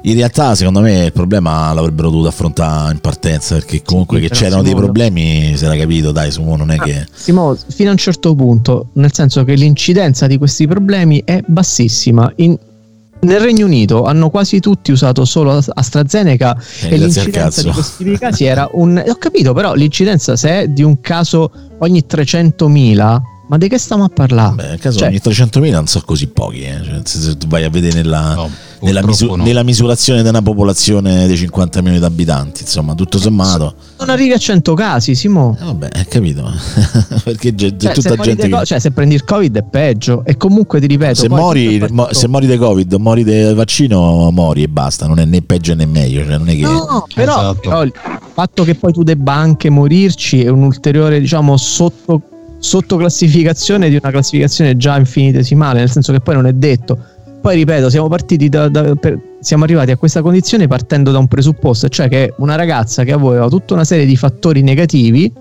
In realtà, secondo me, il problema l'avrebbero dovuto affrontare in partenza perché comunque Sì, che c'erano dei Simone- problemi, si era capito, dai, su non è che... Simo, fino a un certo punto, nel senso che l'incidenza di questi problemi è bassissima. In- nel Regno Unito hanno quasi tutti usato solo As- AstraZeneca Eh, e l'incidenza di questi tipi di casi era <laughs> un... Ho capito, però l'incidenza se è di un caso ogni 300.000, ma di che stiamo a parlare? Beh, nel caso Cioè- ogni 300.000 non so così pochi, eh. cioè, se, tu vai a vedere nella, No, nella, misu- no. nella misurazione di una popolazione di 50 milioni di abitanti, insomma, tutto sommato. Non arrivi a 100 casi, Simo. Eh, vabbè, hai capito? <laughs> perché c'è, Cioè, tutta muori gente co- che... cioè, se prendi il Covid è peggio. E comunque ti ripeto: Se mori, il mo- se mori di Covid, mori del vaccino, mori e basta, non è né peggio né meglio, cioè non è che... No, però, Esatto. però il fatto che poi tu debba anche morirci è un'ulteriore, diciamo, sotto, sottoclassificazione di una classificazione già infinitesimale, nel senso che poi non è detto. Poi ripeto, siamo partiti da, da- per- siamo arrivati a questa condizione partendo da un presupposto, cioè che una ragazza che aveva tutta una serie di fattori negativi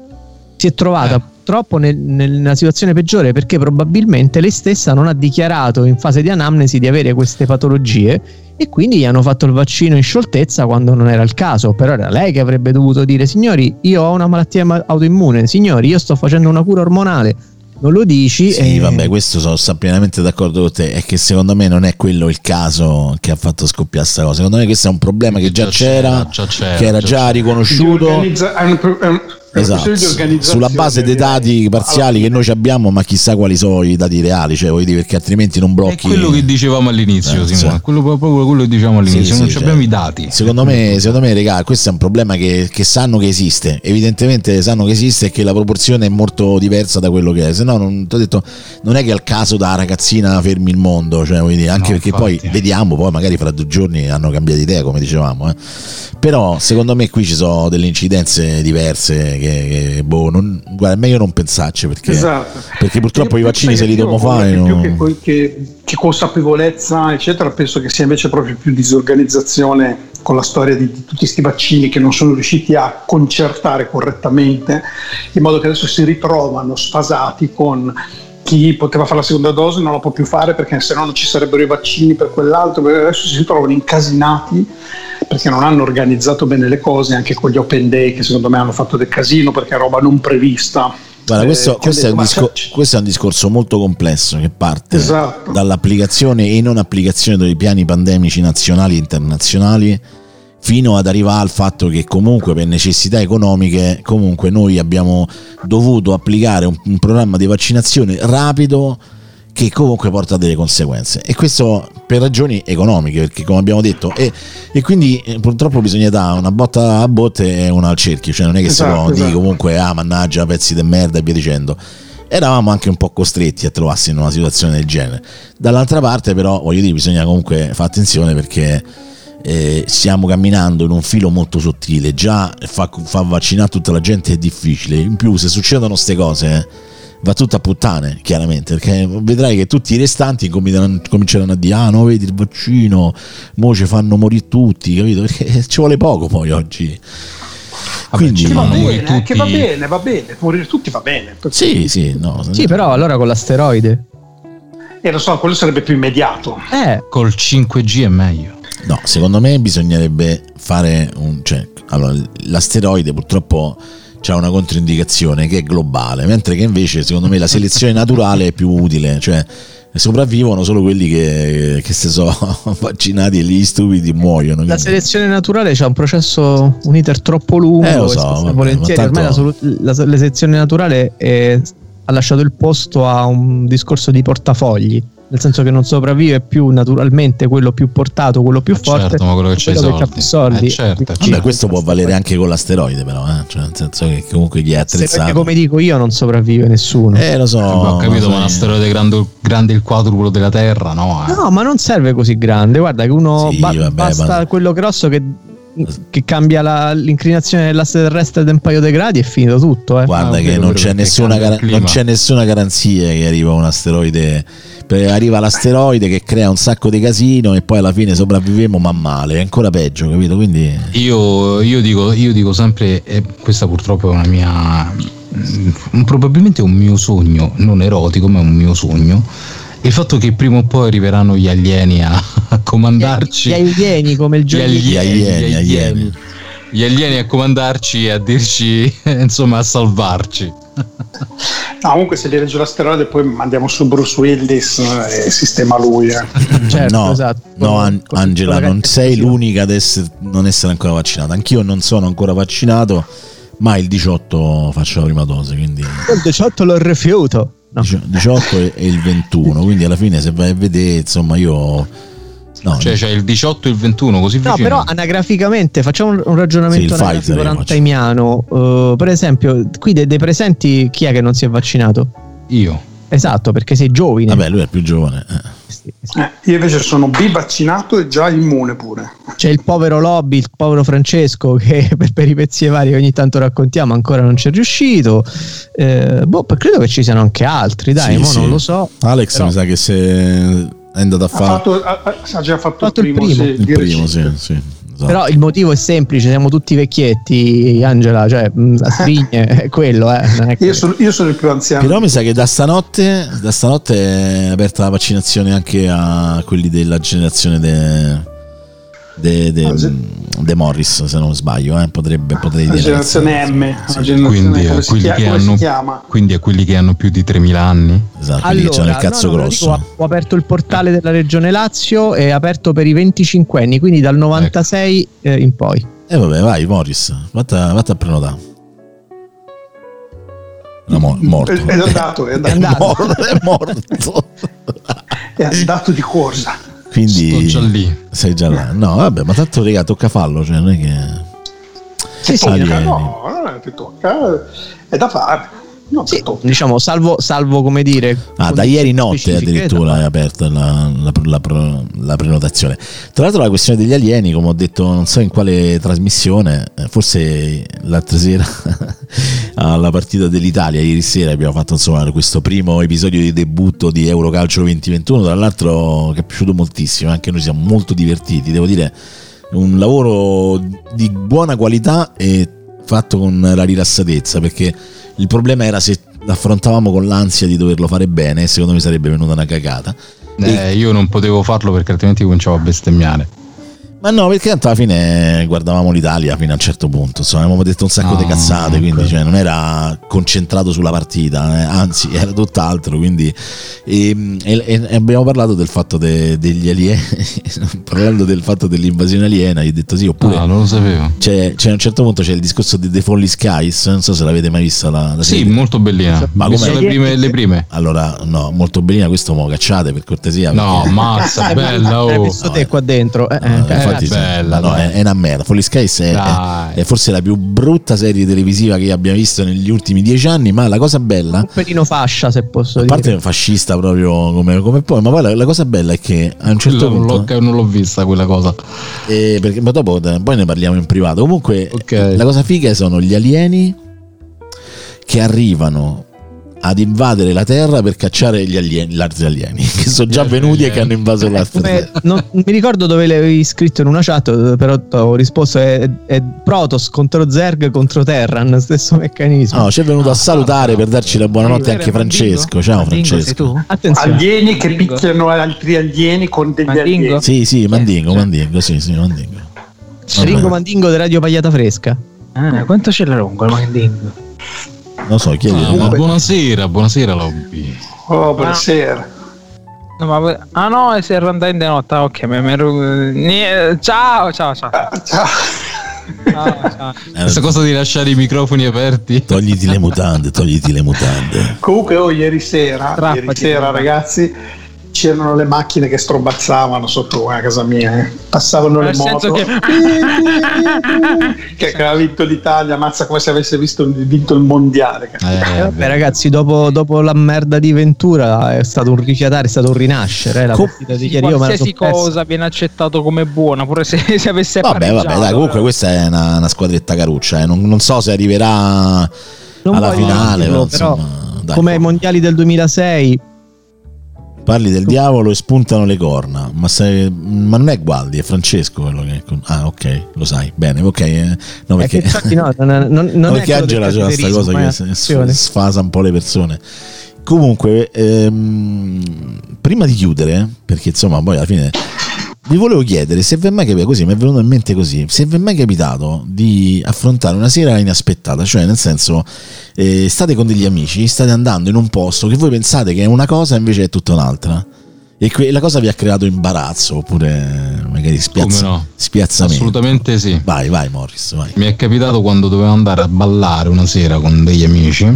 si è trovata Eh. Purtroppo nel- nella situazione peggiore perché probabilmente lei stessa non ha dichiarato in fase di anamnesi di avere queste patologie e quindi gli hanno fatto il vaccino in scioltezza quando non era il caso, però era lei che avrebbe dovuto dire signori io ho una malattia ma- autoimmune, signori io sto facendo una cura ormonale, non lo dici Sì, e vabbè, questo sono sta pienamente d'accordo con te. È che secondo me non è quello il caso che ha fatto scoppiare sta cosa. Secondo me questo è un problema che già, Già c'era, c'era, già c'era, che era già già riconosciuto. organizza- è un- Esatto, questione di organizzazione, sulla base dei dati parziali che Alla noi ci abbiamo, ma chissà quali sono i dati reali, cioè, dire, perché altrimenti non È blocchi. quello che dicevamo all'inizio, Eh, Simone. sì. Quello, proprio quello che dicevamo all'inizio. Sì, non sì, ci cioè, abbiamo i dati. Secondo me, secondo me, regà, questo è un problema che, che sanno che esiste. Evidentemente sanno che esiste e che la proporzione è molto diversa da quello che è. Se no, non, detto, non è che al caso da ragazzina fermi il mondo, cioè, dire, anche No, perché infatti. poi vediamo, poi magari fra due giorni hanno cambiato idea, come dicevamo. eh. Però secondo me qui ci sono delle incidenze diverse che, che, boh, non, guarda, è meglio non pensarci perché, Esatto. perché purtroppo i vaccini se li dobbiamo fare. più non- che, che- che consapevolezza, eccetera, penso che sia invece proprio più disorganizzazione con la storia di, di tutti questi vaccini che non sono riusciti a concertare correttamente, in modo che adesso si ritrovano sfasati con chi poteva fare la seconda dose non la può più fare perché se no non ci sarebbero i vaccini per quell'altro, adesso si ritrovano incasinati perché non hanno organizzato bene le cose anche con gli open day che secondo me hanno fatto del casino perché è roba non prevista Guarda, questo, Eh, questo è discor- questo è un discorso molto complesso che parte Esatto. dall'applicazione e non applicazione dei piani pandemici nazionali e internazionali fino ad arrivare al fatto che comunque per necessità economiche comunque noi abbiamo dovuto applicare un, un programma di vaccinazione rapido che comunque porta a delle conseguenze. E questo per ragioni economiche perché come abbiamo detto e, e quindi eh, purtroppo bisogna dare una botta a botte e una al cerchio cioè non è che si Esatto, può dire esatto. comunque ah mannaggia pezzi di merda e via dicendo. Eravamo anche un po' costretti a trovarsi in una situazione del genere. Dall'altra parte però voglio dire bisogna comunque fare attenzione perché eh, stiamo camminando in un filo molto sottile. Già fa, fa vaccinare tutta la gente è difficile. In più se succedono queste cose eh, va tutto a puttane chiaramente perché vedrai che tutti i restanti cominceranno, cominceranno a dire ah no vedi il vaccino mo ci fanno morire tutti capito perché <laughs> ci vuole poco poi oggi quindi ci Che va bene, che va tutti. bene, va bene, morire tutti va bene. sì sì no Sì, però allora con l'asteroide. E lo so, quello sarebbe più immediato. Eh, Col 5G è meglio. No, secondo me bisognerebbe fare un. Cioè, allora, l'asteroide purtroppo ha una controindicazione che è globale, mentre che invece secondo me la selezione <laughs> naturale è più utile. Cioè, sopravvivono solo quelli che, che se so <laughs> vaccinati e gli stupidi muoiono. la quindi- selezione naturale c'ha un processo, un iter troppo lungo. Eh, lo so, vabbè, volentieri. ma Ormai la, tanto- solu- la- la selezione naturale è- ha lasciato il posto a un discorso di portafogli. Nel senso che non sopravvive più naturalmente quello più portato, quello più Eh, forte. certo, ma quello che i quello soldi. più soldi. Eh, certo, Sì, Vabbè, questo può valere anche con l'asteroide, però, eh? cioè, nel senso che comunque chi è Se perché attrezzato. come dico io non sopravvive nessuno. Eh, lo so. ho capito, ma un asteroide grande, grande il quadruplo della Terra, no? eh. No, ma non serve così grande. Guarda che uno Sì, ba- vabbè, basta ma- quello grosso che, che cambia la- l'inclinazione dell'asse terrestre di un paio di gradi è finito tutto. Eh. Guarda Ah, che non c'è, gar- non c'è nessuna garanzia che arriva un asteroide. Perché Arriva l'asteroide che crea un sacco di casino e poi alla fine sopravviviamo ma male, è ancora peggio, capito? Quindi Io, io dico, io dico sempre, e questa purtroppo è una mia. mm, probabilmente è un mio sogno, non erotico, ma è un mio sogno. Il fatto che prima o poi arriveranno gli alieni a, a comandarci. Gli alieni come il Gli gioco. Gli alieni, gli alieni. Gli alieni a comandarci e a dirci, <laughs> insomma, a salvarci. No, comunque se li regge l'asteroide poi mandiamo su Bruce Willis eh, e sistema lui. eh. Certo, no, esatto. no, An- Angela, non sei l'unica ad essere, non essere ancora vaccinata. Anch'io non sono ancora vaccinato, ma il 18 faccio la prima dose, quindi Il 18 lo rifiuto. No. 18 e il 21, quindi alla fine se vai a vedere, insomma, io no, Cioè c'è il 18 e il 21, così No, vicino. però anagraficamente facciamo un- ragionamento Sì, rantaimiano. Uh, per esempio, qui dei, dei presenti chi è che non si è vaccinato? Io. Esatto, perché sei giovane. vabbè, lui è più giovane. eh. Eh, io invece sono bivaccinato e già immune pure. C'è il povero Lobby, il povero Francesco che <laughs> per peripezie varie che ogni tanto raccontiamo ancora non ci è riuscito. Eh, boh, credo che ci siano anche altri, dai, Sì, mo sì. non lo so. Alex Però- mi sa che se è andato a Ha, fare fatto, ha, ha- ha già fatto, Fatto il il primo, primo. sì, il primo, sì, sì, esatto. Però il motivo è semplice, siamo tutti vecchietti, Angela, cioè mh, a strigne, è <laughs> quello, eh. non è che- Io sono, io sono il più anziano. Però mi sa che da stanotte, da stanotte è aperta la vaccinazione anche a quelli della generazione de, de, de- Ah, de Morris, se non sbaglio, eh. potrebbe potrei la dire. generazione M, Sì, generazione Quindi, a quelli che hanno-? Quindi a quelli che hanno più di 3000 anni. Esatto, quelli che hanno il cazzo no, no, grosso. dico, ho aperto il portale della regione Lazio, è aperto per i 25 anni, quindi dal 96 eh, in poi. E vabbè, vai Morris, vatta, vatta a prenotare. No, mo- morto. È, è andato, è È andato, morto, è morto. è andato di corsa. Quindi Sto già lì. sei già là. No, vabbè, ma tanto raga, tocca fallo, cioè non è che Sì, sì, Ah, vieni. no, non è che tocca, è da fare. No, sì, diciamo, salvo, salvo come dire... Ah, da ieri notte specifiche, addirittura è aperta la, la- la la prenotazione. Tra l'altro la questione degli alieni, come ho detto non so in quale trasmissione, eh, forse l'altra sera <laughs> alla partita dell'Italia, ieri sera abbiamo fatto insomma questo primo episodio di debutto di Eurocalcio 2021, tra l'altro che è piaciuto moltissimo, anche noi siamo molto divertiti, devo dire un lavoro di buona qualità e fatto con la rilassatezza perché il problema era se l'affrontavamo con l'ansia di doverlo fare bene e secondo me sarebbe venuta una cagata Eh, io non potevo farlo perché altrimenti cominciavo a bestemmiare. Ma no, perché tanto alla fine guardavamo l'Italia fino a un certo punto, insomma, avevamo detto un sacco Ah, di cazzate, quindi cioè, non era concentrato sulla partita, eh, anzi era tutt'altro, quindi e, e- e abbiamo parlato del fatto de- degli alieni, <laughs> parlando del fatto dell'invasione aliena, gli ho detto sì, oppure Ah, non lo sapevo. c'è, c'è a un certo punto c'è il discorso di The Folly Skies, non so se l'avete mai vista la, la Sì, molto bellina. Ma visto com'è? le prime, le prime. Allora, no, molto bellina, questo mo cacciate per cortesia. No, perché- mazza, <laughs> bella. Hai Oh. messo no, te eh. qua dentro. Eh, eh, No, eh, infatti è bella, no, è, è una merda. Folly Skies è, è- è forse la più brutta serie televisiva che abbiamo visto negli ultimi dieci anni. Ma la cosa bella, un pelino fascia, se posso a dire. parte è fascista proprio come, come poi, ma poi la, la cosa bella è che a un certo Quella non, punto, l'ho, non l'ho vista quella cosa. eh, perché, ma dopo eh, poi ne parliamo in privato. Comunque, Ok. la cosa figa sono gli alieni che arrivano ad invadere la Terra per cacciare gli alieni, gli altri alieni <laughs> che sono già venuti e che hanno invaso la Terra. non, non <laughs> mi ricordo dove l'avevi scritto in una chat, però ho risposto è, è Protoss contro Zerg contro Terran, <laughs> stesso meccanismo. No, ci è venuto a salutare per darci la buonanotte anche Mandingo? Francesco. Ciao Mandingo, sei Francesco. tu? Attenzione. Alieni che picchiano altri alieni con degli Mandingo? alieni. Sì, sì, Mandingo, Cioè. Mandingo, sì, sì, Mandingo. Ringo. Mandingo di Radio Pagliata Fresca. Ah, quanto ce l'ha lungo il mandingo? Non so, chiedi. Ah, ma buonasera, buonasera Lobby. Oh, buonasera. No, ma... Ah no, si è andata in notte. Ah, Ok, mi ero... Nie- Ciao, ciao, ciao. Ah, ciao. ciao, ciao. <laughs> Questa cosa di lasciare i microfoni aperti. Togliti le mutande, togliti le mutande. Comunque, oh, ieri sera, Strappati, ieri sera ragazzi, c'erano le macchine che strombazzavano sotto a casa mia. eh. Passavano le Nel senso moto. che... <laughs> che aveva vinto l'Italia, mazza come se avesse visto, vinto il mondiale. Eh, Eh, vabbè, ragazzi, dopo, dopo la merda di Ventura è stato un rifiatare, è stato un rinascere. Eh, la Com- partita di ieri Qualsiasi cosa viene accettato come buona, pure se, <laughs> se avesse Vabbè, vabbè, dai, comunque questa è una, una squadretta caruccia, eh. non, non so se arriverà Non alla finale, però, dirlo, però, insomma, dai, come ai mondiali del 2006, parli del diavolo e spuntano le corna, ma, se- ma non è Gualdi, è Francesco quello che... Ah, ok, lo sai, bene, ok. eh. No, è perché... infatti no, non, non, non perché Angela c'è questa cosa che eh, sfasa un po' le persone. Comunque, ehm, prima di chiudere, perché insomma, poi alla fine vi volevo chiedere se vi è mai capitato così, mi è venuto in mente così, se vi è mai capitato di affrontare una sera inaspettata, cioè nel senso eh, state con degli amici, state andando in un posto che voi pensate che è una cosa invece è tutta un'altra. E que- la cosa vi ha creato imbarazzo oppure magari spiazz- Come no? spiazzamento. Assolutamente sì. Vai, vai Morris, vai. Mi è capitato quando dovevo andare a ballare una sera con degli amici,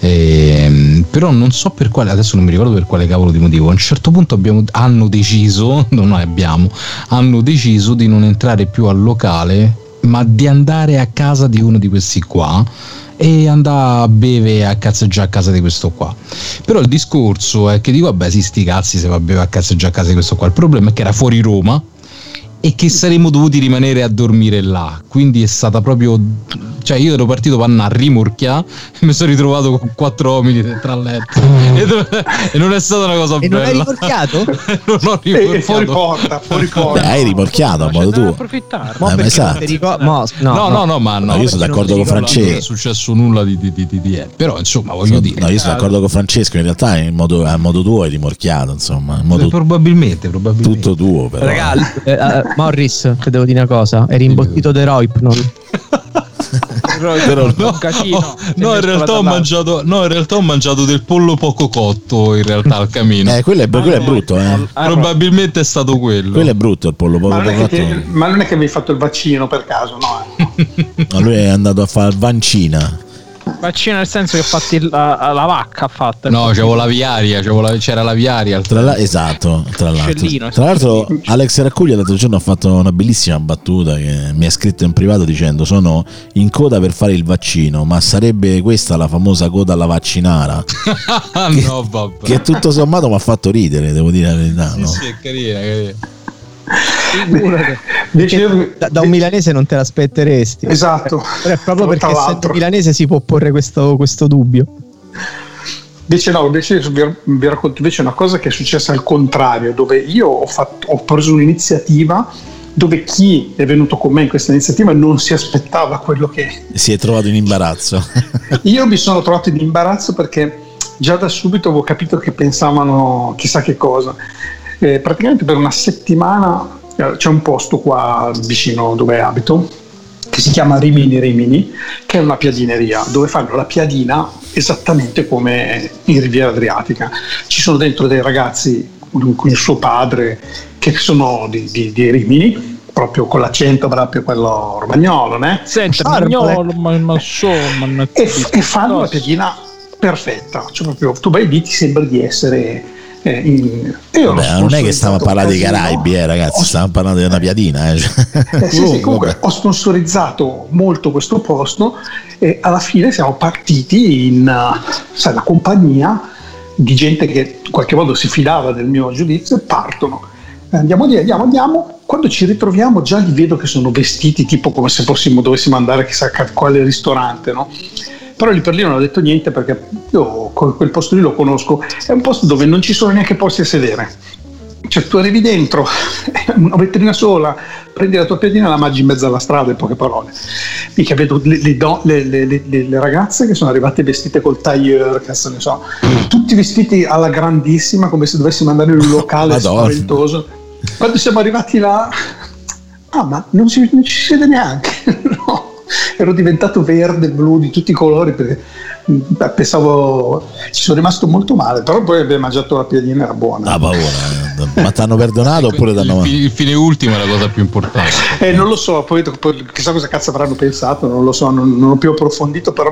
ehm, però non so per quale, adesso non mi ricordo per quale cavolo di motivo. A un certo punto abbiamo, hanno deciso, <laughs> non noi abbiamo, hanno deciso di non entrare più al locale, ma di andare a casa di uno di questi qua e andare a bere a cazzeggiare a casa di questo qua. Però il discorso è che dico, vabbè, sì, sti cazzi se va a bere a cazzeggiare a casa di questo qua. Il problema è che era fuori Roma e che saremmo dovuti rimanere a dormire là. Quindi è stata proprio. Cioè, io ero partito andare a rimorchia e <laughs> mi sono ritrovato con quattro uomini dentro al letto. <laughs> e, do- e non è stata una cosa E non hai bella. rimorchiato? <laughs> non ho e fuori rimorchiato. porta, fuori Beh, porta. hai rimorchiato a modo tuo. approfittare. Mo Eh, ma perché esatto. ricordo- mo- no, No, no, no, ma no. No, io sono d'accordo con ricordo- Non è Francesco. successo nulla di, di, di, di, di- Però, insomma, voglio dire. No, io sono d'accordo con Francesco. In realtà, in modo, a modo tuo hai rimorchiato, insomma, in modo probabilmente, probabilmente. tutto tuo. Però. Ragazzi, eh, eh, Morris, ti devo dire una cosa, eri imbottito de Roipnon. Però No, un casino. oh, Se no, ne in è realtà ho mangiato, no, in realtà ho mangiato del pollo poco cotto in realtà al camino. Eh, quello è, quello è brutto, eh. Ah, Probabilmente è stato quello. Quello è brutto il pollo poco Ma non, è che fatto. ti- ma non è che avevi fatto il vaccino per caso, no? eh. <laughs> No, lui è andato a fare vancina. Vaccino nel senso che ha fatto il- la, la vacca ha fatto. No, c'avevo la viaria, c'avevo la- c'era la viaria. Tra la- esatto, tra l'altro. Tra l'altro, Alex Raccuglia l'altro giorno ha fatto una bellissima battuta che mi ha scritto in privato dicendo: Sono in coda per fare il vaccino, ma sarebbe questa la famosa coda alla vaccinara. Ah, <laughs> no, vabbè. Che tutto sommato mi ha fatto ridere, devo dire la verità. Sì, no? sì, è carina, carina. Io- Da, da un milanese non te l'aspetteresti. Esatto. Però è proprio perché essendo milanese si può porre questo, questo dubbio. Invece no, invece vi, vi racconto invece una cosa che è successa al contrario, dove io ho, fatto- ho preso un'iniziativa dove chi è venuto con me in questa iniziativa non si aspettava quello che... Si è trovato in imbarazzo. <laughs> Io mi sono trovato in imbarazzo perché già da subito avevo capito che pensavano chissà che cosa. Eh, praticamente per una settimana eh, c'è un posto qua vicino dove abito che si chiama Rimini Rimini, che è una piadineria dove fanno la piadina esattamente come in Riviera Adriatica. Ci sono dentro dei ragazzi con il suo padre che sono di, di, di Rimini, proprio con l'accento proprio quello romagnolo, né? Senti, romagnolo, ma, ma insomma, e, e fanno la piadina perfetta, cioè proprio tu vai lì ti sembra di essere eh, in... Vabbè, non è che stiamo parlare dei. Caraibi, eh, ragazzi, Ho- stiamo parlando di una piadina. Eh. eh, sì, sì, <laughs> comunque ho sponsorizzato molto questo posto e alla fine siamo partiti in uh, sai, la compagnia di gente che in qualche modo si fidava del mio giudizio e partono. Eh, Andiamo lì, andiamo, andiamo. Quando ci ritroviamo già li vedo che sono vestiti tipo come se fossimo, dovessimo andare chissà a quale ristorante, no? Però lì per lì non ho detto niente perché io quel posto lì lo conosco, è un posto dove non ci sono neanche posti a sedere. Cioè tu arrivi dentro, <laughs> una vetrina sola, prendi la tua piadina e la mangi in mezzo alla strada, in poche parole. Mica vedo le, le le- le- ragazze che sono arrivate vestite col tailleur, cazzo ne so, tutti vestiti alla grandissima come se dovessimo andare in un locale spaventoso. Quando siamo arrivati là, ah ma non, si- non ci siede neanche, <laughs> no. Ero diventato verde, blu di tutti i colori perché pensavo ci sono rimasto molto male, però poi abbiamo mangiato la piadina, era buona. Da paura. eh. Ma ti hanno perdonato <laughs> oppure ti hanno... fi- il fine ultimo è la cosa più importante. Eh, non lo so, poi, poi chissà cosa cazzo avranno pensato, non lo so, non, non ho più approfondito, però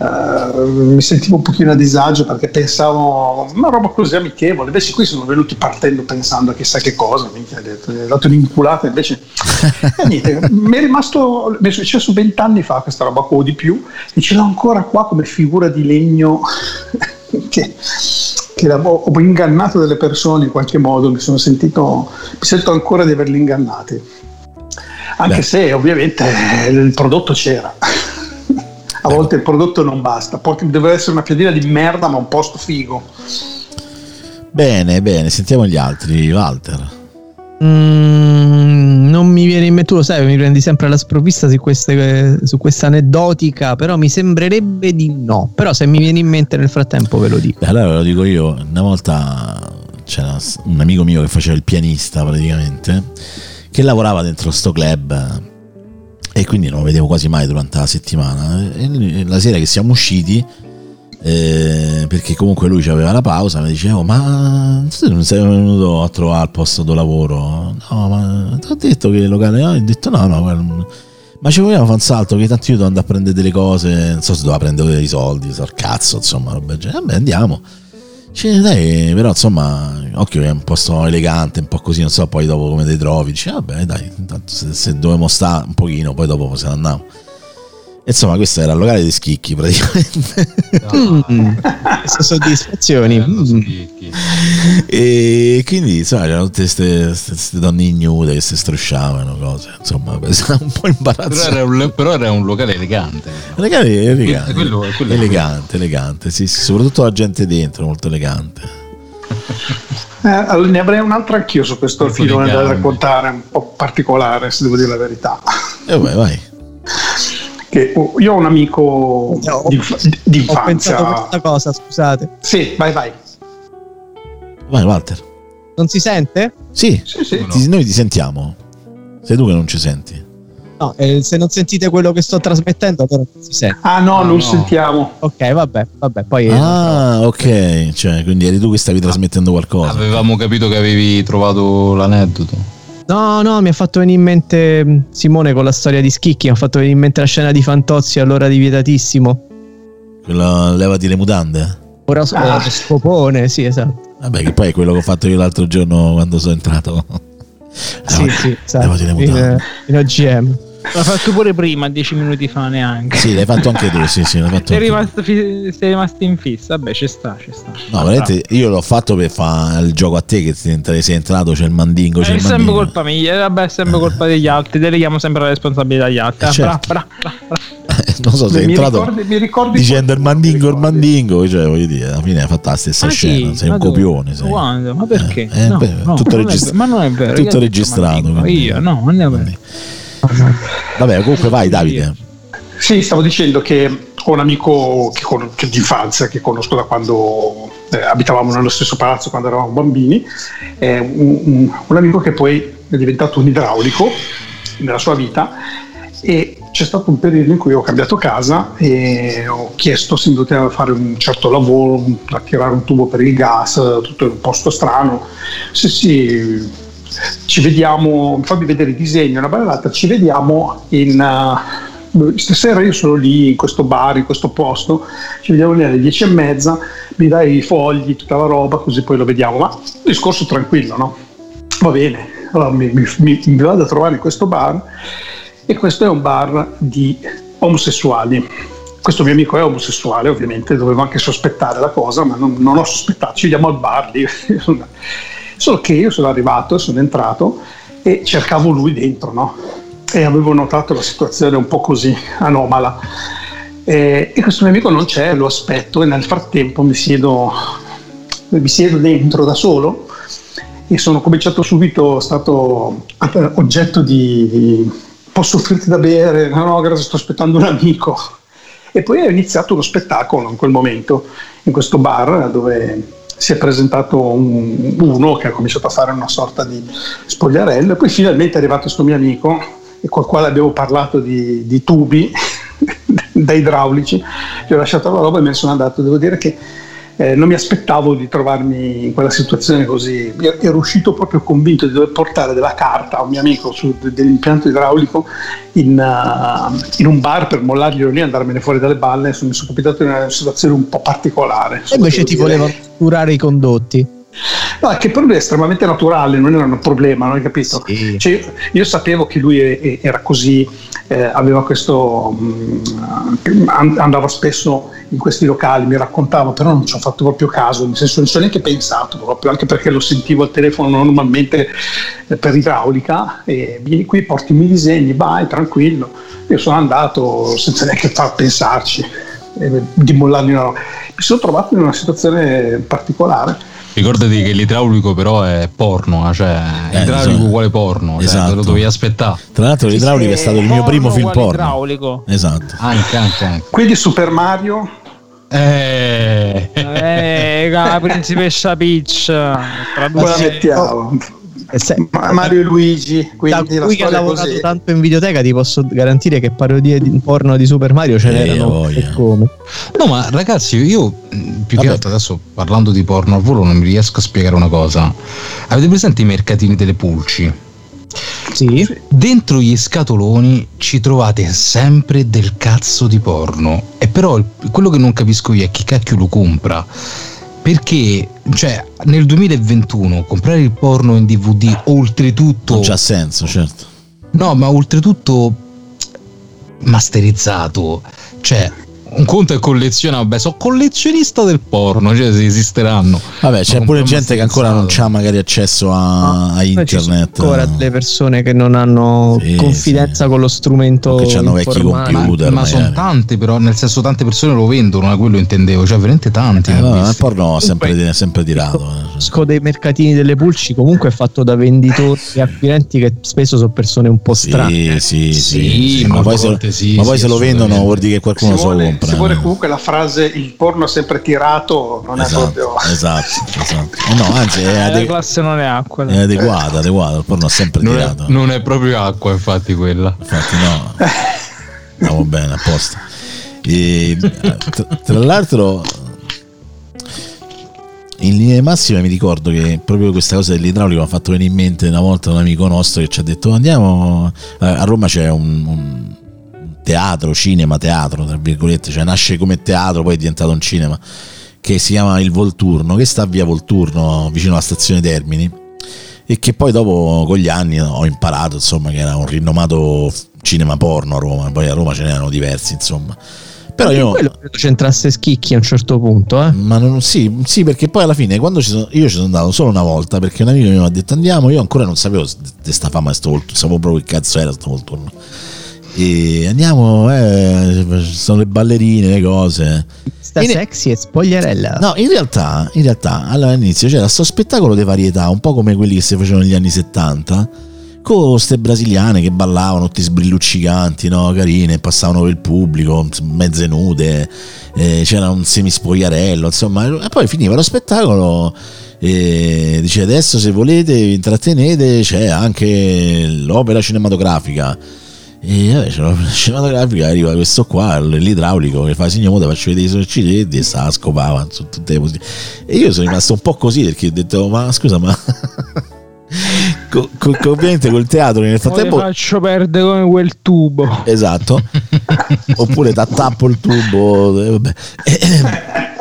eh, mi sentivo un pochino a disagio perché pensavo una roba così amichevole, invece qui sono venuti partendo pensando a chissà che cosa, minchia, ho detto, ho dato un'inculata, invece eh, <laughs> niente, mi è rimasto, mi è successo vent'anni fa questa roba qua o di più e ce l'ho ancora qua come figura di legno <laughs> che, che ho, ingannato delle persone in qualche modo, mi sono sentito, mi sento ancora di averli ingannati. Anche Beh. se ovviamente il prodotto c'era. A volte il prodotto non basta, poi deve essere una piadina di merda ma un posto figo. Bene, bene, sentiamo gli altri. Walter. Mm, non mi viene in mente, tu lo sai, mi prendi sempre alla sprovvista su, queste, su questa aneddotica, però mi sembrerebbe di no. Però se mi viene in mente nel frattempo ve lo dico. Beh, allora ve lo dico io, una volta c'era un amico mio che faceva il pianista praticamente, che lavorava dentro sto club e quindi non lo vedevo quasi mai durante la settimana. E la sera che siamo usciti, eh, perché comunque lui aveva la pausa, mi diceva, "Oh, ma non sei venuto a trovare il posto di lavoro? No, ma ti ho detto che il locale... Ho detto no, no, ma ci vogliamo fare un salto che tanto io devo andare a prendere delle cose, non so se doveva prendere dei soldi, so cazzo, insomma, roba del genere. Vabbè, andiamo. Dice, dai, però insomma, occhio che è un posto elegante, un po' così, non so poi dopo come ti trovi. Dice, vabbè, dai, intanto se, se dobbiamo stare un pochino, poi dopo se ne andiamo. Insomma, questo era il locale dei schicchi praticamente. <laughs> Mm, queste soddisfazioni. Bello, mm. e quindi, insomma, c'erano tutte queste donne ignude che si strusciavano, cose, insomma, era un po' Però imbarazzante. era, un, però era un locale elegante. diciamo. Elegante, elegante, Quello- quello elegante, elegante, sì, sì, soprattutto la gente dentro, molto elegante. Eh, allora, ne avrei un'altra anch'io su questo di filone da raccontare, un po' particolare, se devo dire la verità. E vai, vai. Che, oh, io ho un amico No, di, di Ho pensato a questa cosa, scusate. Sì, vai, vai. Vai, Walter. Non si sente? Sì, Sì, sì. No. ti- noi ti sentiamo. Sei tu che non ci senti. No, eh, se non sentite quello che sto trasmettendo, allora non si sente. Ah no, Ah, non no. sentiamo. Ok, vabbè, vabbè, poi eh, Ah, ok. Cioè, quindi eri tu che stavi trasmettendo qualcosa. Avevamo capito che avevi trovato l'aneddoto. No, no, mi ha fatto venire in mente mh, Simone con la storia di Schicchi, mi ha fatto venire in mente la scena di Fantozzi all'ora di Vietatissimo. Quella levati le mutande. Ora Ah. eh, scopone, sì, esatto. Vabbè, che poi è quello che ho fatto io l'altro giorno quando sono entrato. Sì, Levati- sì, esatto. levati le In, mutande. eh, in OGM. L'ha fatto pure prima, dieci minuti fa neanche. Sì, l'hai fatto anche tu, sì, sì, l'hai fatto Sei tu. rimasto, fi- sei rimasto in fissa. Vabbè, ci sta, ci sta. No, veramente io l'ho fatto per fare il gioco a te che sei entrato, c'è il mandingo, c'è È il sempre mandingo. colpa mia, vabbè, è sempre colpa degli altri. Deleghiamo sempre la responsabilità agli altri. Eh, Ah, certo. bra, bra, bra, bra. <laughs> non so, sei mi, entrato ricordi, mi ricordi dicendo il mandingo, il mandingo, cioè voglio dire, alla fine hai fatto la stessa Ah, scena, sì? sei un dove? copione. Sei. Quando? Ma perché? Eh, eh, No, beh, no, tutto non è ma non è vero. tutto registrato, Io, no, non è vero. Vabbè, comunque vai Davide. Sì, stavo dicendo che ho un amico che con- che di infanzia che conosco da quando eh, abitavamo nello stesso palazzo quando eravamo bambini, è un, un- un amico che poi è diventato un idraulico nella sua vita e c'è stato un periodo in cui ho cambiato casa e ho chiesto se mi poteva fare un certo lavoro, tirare un tubo per il gas, tutto in un posto strano. Sì, sì, ci vediamo, fammi vedere il disegno, una bella data, ci vediamo in... Uh, stasera io sono lì in questo bar, in questo posto, ci vediamo lì alle dieci e mezza, mi dai i fogli, tutta la roba, così poi lo vediamo. Ma discorso tranquillo, no? Va bene, allora mi, mi, mi, mi vado a trovare in questo bar e questo è un bar di omosessuali. Questo mio amico è omosessuale, ovviamente, dovevo anche sospettare la cosa, ma non, non ho sospettato, ci vediamo al bar lì. <laughs> Solo che io sono arrivato, sono entrato e cercavo lui dentro, no? E avevo notato la situazione un po' così anomala. E, e questo mio amico non c'è, lo aspetto e nel frattempo mi siedo, mi siedo dentro da solo e sono cominciato subito, stato oggetto di posso offrirti da bere? No, no, grazie, sto aspettando un amico. E poi è iniziato uno spettacolo in quel momento, in questo bar dove si è presentato un, uno che ha cominciato a fare una sorta di spogliarello e poi finalmente è arrivato questo mio amico col quale abbiamo parlato di, di tubi <laughs> da idraulici, gli ho lasciato la roba e me ne sono andato. Devo dire che eh, non mi aspettavo di trovarmi in quella situazione così. Ero uscito proprio convinto di dover portare della carta a un mio amico su, dell'impianto idraulico in, uh, in, un bar per mollarglielo lì e andarmene fuori dalle balle. Mi sono capitato in una situazione un po' particolare. E invece ti volevano curare i condotti. No, che per lui è estremamente naturale, non era un problema, non hai capito? Sì. Cioè, io sapevo che lui era così, eh, aveva questo, mh, andava spesso in questi locali, mi raccontava, però non ci ho fatto proprio caso, nel senso non ci ho neanche pensato, proprio, anche perché lo sentivo al telefono normalmente eh, per idraulica, e vieni qui, portimi i disegni, vai, tranquillo. Io sono andato senza neanche far pensarci, eh, di mollargli una roba. Mi sono trovato in una situazione particolare Ricordati che l'idraulico però è porno, eh, cioè eh, idraulico esatto. uguale porno, cioè, esatto. te lo dovevi aspettare. Tra l'altro l'idraulico è stato il mio primo film porno. Idraulico. Esatto. Anche, anche, anche. Quindi Super Mario eh, eh la principessa Peach tra due mettiamo se, Mario e Luigi quindi da cui che ha lavorato così. tanto in videoteca ti posso garantire che parodie di porno di Super Mario ce eh, n'erano e come no ma ragazzi io più Vabbè. che altro adesso parlando di porno al volo non mi riesco a spiegare una cosa avete presente i mercatini delle pulci? Sì. Dentro gli scatoloni ci trovate sempre del cazzo di porno. E però quello che non capisco io è chi cacchio lo compra perché cioè, nel 2021 comprare il porno in DVD oltretutto non c'ha senso certo. No ma oltretutto masterizzato cioè un conto è colleziona, vabbè, sono collezionista del porno, cioè se esisteranno. Vabbè, c'è pure gente che ancora non ha magari accesso a, a internet. Ci ancora delle persone che non hanno sì, confidenza sì. con lo strumento. Che hanno vecchi computer. Ma, ma sono tante, però, nel senso, tante persone lo vendono, quello intendevo, cioè veramente tanti. Eh, no, il porno è sempre, sempre tirato. Conosco dei mercatini delle pulci, comunque è fatto da venditori <laughs> e acquirenti che spesso sono persone un po' strane. Sì, sì, sì, ma, poi se, ma poi se lo vendono vuol dire che qualcuno se lo compra se vuole comunque la frase il porno sempre tirato non esatto, è proprio esatto, esatto. Eh no anzi è, adegu- la classe non è acqua è adeguata adeguata il porno è sempre non tirato. è, non è proprio acqua infatti quella. Infatti no. Andiamo bene apposta e, tra, tra l'altro in linea di massima mi ricordo che proprio questa cosa dell'idraulico mi ha fatto venire in mente una volta un amico nostro che ci ha detto andiamo a Roma c'è un, un teatro, cinema, teatro, tra virgolette, cioè nasce come teatro, poi è diventato un cinema, che si chiama Il Volturno, che sta via Volturno, vicino alla stazione Termini, e che poi dopo con gli anni ho imparato, insomma, che era un rinomato cinema porno a Roma, poi a Roma ce n'erano diversi, insomma. Però io quello credo c'entrasse schicchi a un certo punto, eh? Ma non, sì, sì, perché poi alla fine quando ci sono, io ci sono andato solo una volta perché un amico mi ha detto andiamo, io ancora non sapevo di sta fama sto volturno, sapevo proprio che cazzo era sto volturno e andiamo, eh, sono le ballerine, le cose. Sta in, sexy e spogliarella. No, in realtà, in realtà all'inizio c'era questo spettacolo di varietà, un po' come quelli che si facevano negli anni 70, con queste brasiliane che ballavano, tutti sbrilluccicanti, no? carine, passavano per il pubblico, mezze nude, eh, c'era un semispogliarello, insomma, e poi finiva lo spettacolo E dice adesso se volete vi intrattenete c'è anche l'opera cinematografica. E vabbè, c'è l'opera <laughs> cinematografica, arriva questo qua, l'idraulico, che fa signore, ti faccio vedere i sorciceti e sta scopava su tutte le posizioni. E io sono rimasto un po' così perché ho detto, ma scusa, ma... <laughs> co- co- ovviamente col teatro nel Poi frattempo faccio perdere come quel tubo. Esatto. <laughs> Oppure t'attappo il tubo. E, vabbè. E,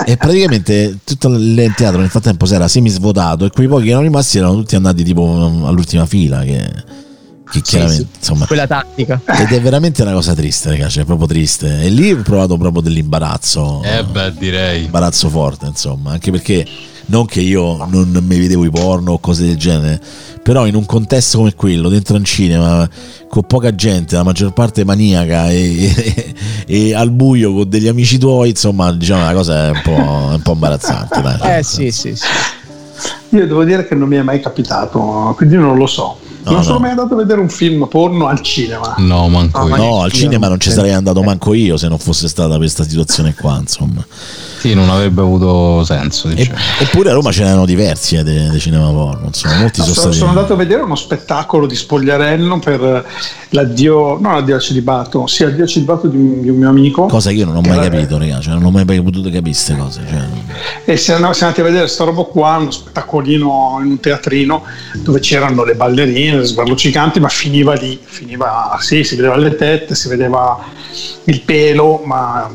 e praticamente tutto il teatro nel frattempo si era semi svuotato e quei pochi che erano rimasti erano tutti andati tipo all'ultima fila. Che, che chiaramente sì. insomma. Quella tattica. Ed è veramente una cosa triste, ragazzi, cioè proprio triste. E lì ho provato proprio dell'imbarazzo. Eh beh, direi. Imbarazzo forte, insomma, anche perché non che io non mi vedevo i porno o cose del genere, però in un contesto come quello, dentro un cinema, con poca gente, la maggior parte maniaca e, e- e al buio con degli amici tuoi, insomma, diciamo la cosa è un po', è un po' imbarazzante. Dai, Eh sì, sì, sì. Io devo dire che non mi è mai capitato, quindi non lo so. No, non sono no. mai andato a vedere un film porno al cinema. No, manco No, io. No, al cinema non ci sarei andato manco io se non fosse stata questa situazione qua, insomma. Sì, non avrebbe avuto senso. E- Diciamo. eppure a Roma ce n'erano diversi eh, dei, dei cinema porno, insomma, molti No, sono stati... sono andato a vedere uno spettacolo di Spogliarello per l'addio, non l'addio al celibato, sì, l'addio al celibato di un, di un mio amico. Cosa che io non ho mai era- capito, raga, cioè non ho mai potuto capire queste cose. Cioè, E siamo siamo andati a vedere sta roba qua, uno spettacolino in un teatrino dove c'erano le ballerine, le sbarluccicanti, ma finiva lì, finiva, sì, si vedeva le tette, si vedeva il pelo, ma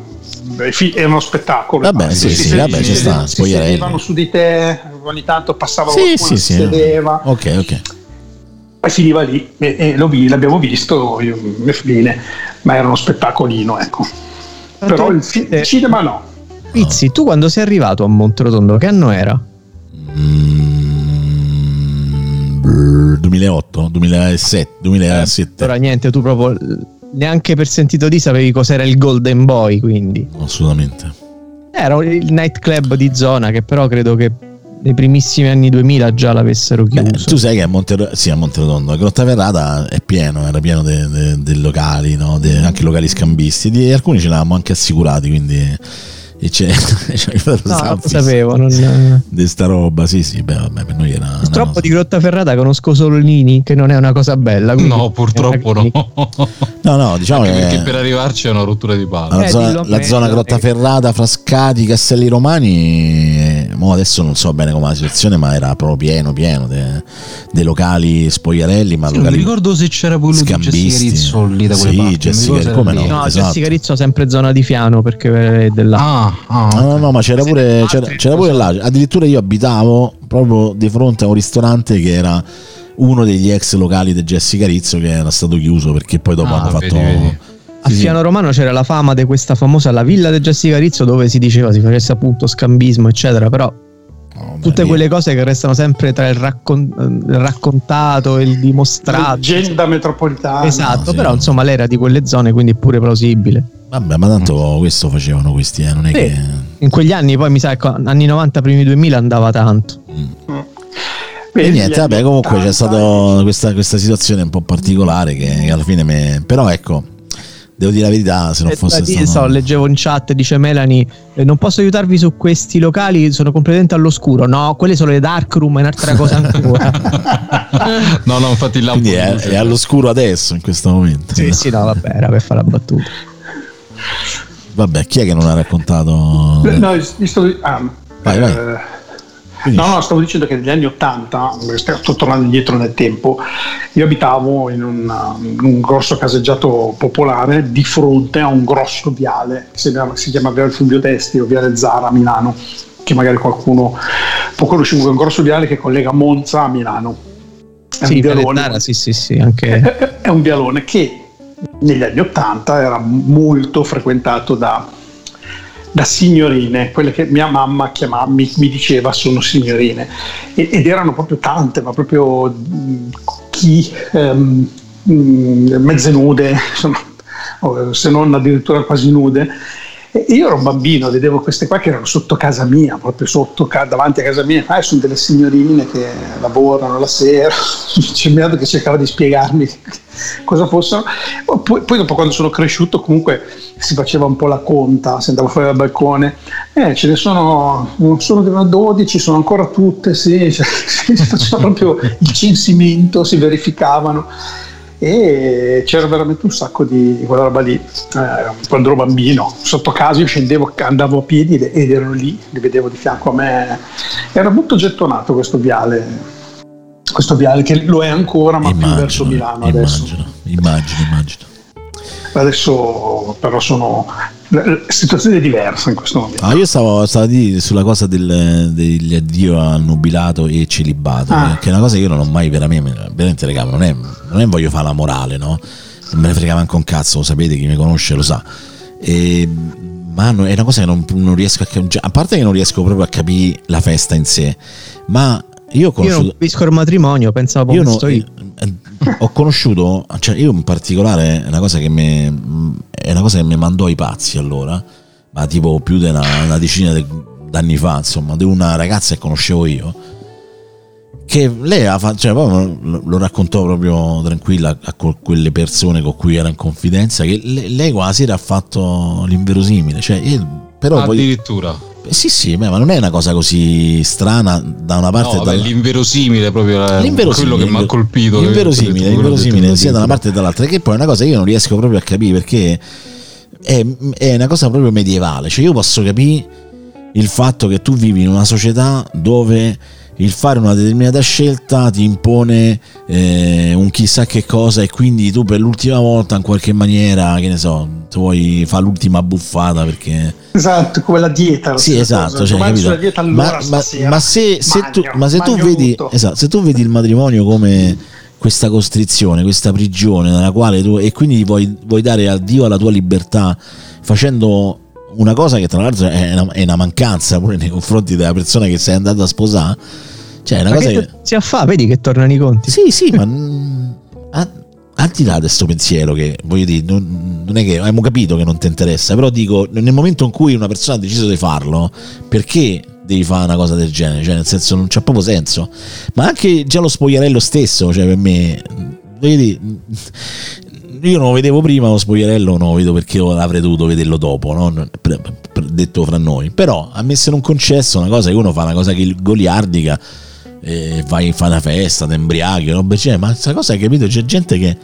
era uno spettacolo. Vabbè, sì, sì, si- vabbè, ci sta, si spogliarelli. sedevano su di te, ogni tanto passava sì, qualcuno, sì, si sì. sedeva. Ok, ok. Poi finiva lì e, e lo vi- l'abbiamo visto, io, fine, ma era uno spettacolino, ecco. Però il, fi- il cinema no. Pizzi, tu quando sei arrivato a Monterotondo, che anno era? Mm, brr, 2008, 2007, 2007. Ora niente, tu proprio eh, neanche per sentito di sapevi cos'era il Golden Boy, quindi. Assolutamente. Era il nightclub di zona che però credo che nei primissimi anni 2000 già l'avessero Beh, chiuso. tu sai che a Monte, sì, a Monterotondo, a Grottaferrata è pieno, era pieno dei locali, no? De- anche locali scambisti, di alcuni ce l'avevamo anche assicurati, quindi e c'è, c'è il no, non lo sapevo. Non... di sta roba, sì, sì, beh, vabbè, per noi era una Purtroppo cosa- di Grottaferrata conosco solo Nini, che non è una cosa bella. No, purtroppo no. No, no, diciamo Anche che perché per arrivarci è una rottura di palle. la, Eh, zona, la zona eh. Grottaferrata, Frascati, Castelli Romani, mo adesso non so bene com'è la situazione, ma era proprio pieno, pieno de- dei locali spogliarelli, ma Sì, non mi locali ricordo se c'era quello di scambisti. Jessica Rizzo lì da quelle Sì, parti. Jessica- come no? No, esatto. Jessica Rizzo sempre zona di Fiano perché è della... Ah, ah, No, no, no, ma c'era pure, c'era, c'era pure là. Addirittura io abitavo proprio di fronte a un ristorante che era uno degli ex locali di Jessica Rizzo che era stato chiuso perché poi dopo Ah, hanno fatto. vedi, vedi. A Sì, sì. Fiano Romano c'era la fama di questa famosa la villa di Jessica Rizzo dove si diceva si facesse appunto scambismo eccetera però beh, tutte lì- quelle cose che restano sempre tra il, raccon- il raccontato e il dimostrato Leggenda metropolitana. esatto No, sì. però insomma lei era di quelle zone quindi è pure plausibile Vabbè, ma tanto questo facevano questi, eh, non è Sì. che. in quegli anni poi mi sa che anni 90 primi 2000 andava tanto E Vedi, niente, gli anni vabbè, comunque c'è 80, stata questa, questa situazione un po' particolare che, che alla fine me... Però ecco, devo dire la verità, se non Eh, fosse stato... so, leggevo in chat dice Melanie eh, non posso aiutarvi su questi locali sono completamente all'oscuro no quelle sono le dark room è un'altra <laughs> cosa ancora <laughs> no, no, infatti il lampo è, è all'oscuro adesso in questo momento. sì sì no vabbè era per fare la battuta Vabbè, chi è che non ha raccontato? No, io stavo, ah, Vai, vai. eh, no, no, stavo dicendo che negli anni 80, sto tornando indietro nel tempo, io abitavo in, una- in un grosso caseggiato popolare di fronte a un grosso viale si chiama, si chiama Viale Fulvio Testi o Viale Zara a Milano, che magari qualcuno può conoscere, un grosso viale che collega Monza a Milano. È sì, un Viale vialone. Zara, sì sì sì anche È- è un vialone che negli anni 80 era molto frequentato da, da signorine, quelle che mia mamma chiamava, mi, mi diceva sono signorine, E- ed erano proprio tante, ma proprio chi ehm, mezze nude, <laughs> insomma, se non addirittura quasi nude. Io ero un bambino, vedevo queste qua che erano sotto casa mia, proprio sotto, davanti a casa mia, ah, sono delle signorine che lavorano la sera, <laughs> c'è mio che cercava di spiegarmi <laughs> cosa fossero. Poi, poi, dopo quando sono cresciuto comunque si faceva un po' la conta, si andava fuori dal balcone, eh, ce ne sono, sono 12, sono ancora tutte, sì, <laughs> cioè, si faceva proprio il censimento, si verificavano e c'era veramente un sacco di, quella roba lì. Eh, quando ero bambino sotto casa io scendevo andavo a piedi ed erano lì li vedevo di fianco a me. Era molto gettonato questo viale questo viale che lo è ancora ma immagino, più verso Milano immagino, adesso immagino immagino adesso però sono situazione diversa in questo momento. Ah, io stavo, stavo dire sulla cosa del, degli addio al nubilato e celibato, ah. che è una cosa che io non ho mai veramente, veramente regalo, non è, non è voglio fare la morale, no? Non me ne frega manco un cazzo, lo sapete, chi mi conosce lo sa. E, ma è una cosa che non, non riesco a capire, a parte che non riesco proprio a capire la festa in sé, ma io ho conosciuto... Io non capisco il matrimonio, pensavo io, no, io. Eh, ho conosciuto, cioè io in particolare, è una cosa che mi, è una cosa che mi mandò ai pazzi allora, ma tipo più di una, una decina d'anni fa, insomma, di una ragazza che conoscevo io, che lei ha fatto, cioè, lo raccontò proprio tranquilla a quelle persone con cui era in confidenza, che lei quasi era fatto l'inverosimile, cioè, io, però addirittura. Poi, sì, sì, ma non è una cosa così strana da una parte no, e dall'altra. L'inverosimile proprio l'inverosimile, quello che mi ha colpito. L'inverosimile, l'inverosimile sia da una parte e dall'altra, che poi è una cosa che io non riesco proprio a capire perché è, è una cosa proprio medievale. Cioè io posso capire il fatto che tu vivi in una società dove il fare una determinata scelta ti impone eh, un chissà che cosa e quindi tu per l'ultima volta in qualche maniera, che ne so, vuoi fare l'ultima buffata perché... Esatto, come la dieta. Sì, esatto. Cioè, dieta allora ma, ma, ma, se, se magno, tu, ma se, tu vedi, esatto, se tu vedi il matrimonio come questa costrizione, questa prigione nella quale tu... e quindi vuoi, vuoi dare a Dio la tua libertà facendo una cosa che tra l'altro è una, è una, mancanza pure nei confronti della persona che sei andata a sposare. Cioè, è una ma cosa che, che si affà, vedi che tornano i conti. Sì, sì, ma <laughs> a, al di là di questo pensiero che voglio dire, non, non, è che abbiamo capito che non ti interessa, però dico, nel momento in cui una persona ha deciso di farlo, perché devi fare una cosa del genere? Cioè, nel senso, non c'ha proprio senso. Ma anche già lo spogliarello stesso, cioè per me, voglio dire, io non lo vedevo prima lo spogliarello, non lo vedo perché avrei dovuto vederlo dopo, no? detto fra noi. Però a me se non concesso una cosa che uno fa una cosa che goliardica, eh, vai a fare una festa, ti embriaghi, roba cioè, ma questa cosa hai capito? C'è gente che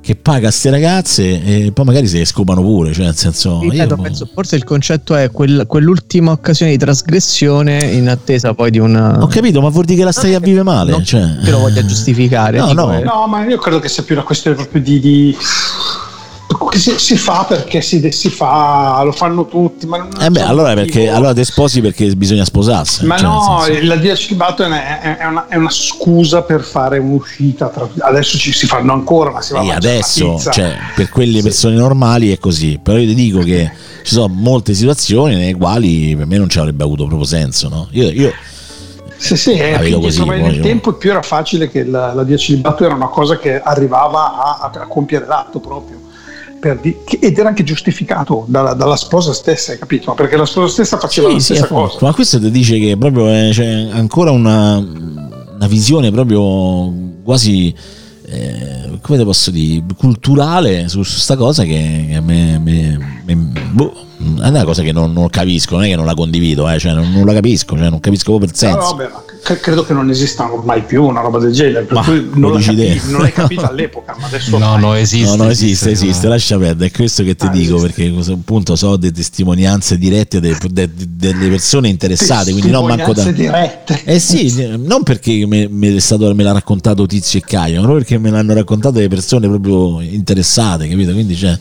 che paga queste ragazze e poi magari se le scopano pure, cioè nel senso... Ripeto, io... penso, forse il concetto è quel, quell'ultima occasione di trasgressione in attesa poi di una... Ho capito, ma vuol dire che la stai a vivere male? Non cioè... che lo voglia giustificare. No, no. È... no, ma io credo che sia più una questione proprio di... di si, si, fa perché si, si, fa, lo fanno tutti. Ma eh beh, allora, perché, allora te sposi perché bisogna sposarsi. Ma cioè, no, la dia celibato è, è, una, è, una, scusa per fare un'uscita. Tra, adesso ci si fanno ancora, ma si va e a adesso, cioè, per quelle persone sì. normali è così. Però io ti dico che <laughs> ci sono molte situazioni nelle quali per me non ci avrebbe avuto proprio senso. No? Io, io sì, sì, è più così, nel tempo più era facile che la, la dia celibato era una cosa che arrivava a, a compiere l'atto proprio di- ed era anche giustificato dalla, dalla, sposa stessa, hai capito? Perché la sposa stessa faceva sì, la stessa sì, cosa. Ma questo ti dice che proprio è, c'è ancora una, una visione proprio quasi eh, come te posso dire, culturale su questa cosa che, che me, me, me, boh, è una cosa che non, non, capisco, non è che non la condivido, eh, cioè non, non, la capisco, cioè non capisco proprio il senso. No, vabbè, credo che non esista mai più una roba del genere, per ma cui non, capi- non l'hai capito <laughs> all'epoca, ma adesso no, no, esiste, no, no, esiste, esiste, esiste, lascia perdere, è questo che ti ah, dico, esiste. perché appunto so delle testimonianze dirette de, de, de, delle persone interessate, quindi non manco da... dirette. Eh sì, non perché me, me, stato, me l'ha raccontato Tizio e Caio, ma perché me l'hanno raccontato delle persone proprio interessate, capito? Quindi cioè,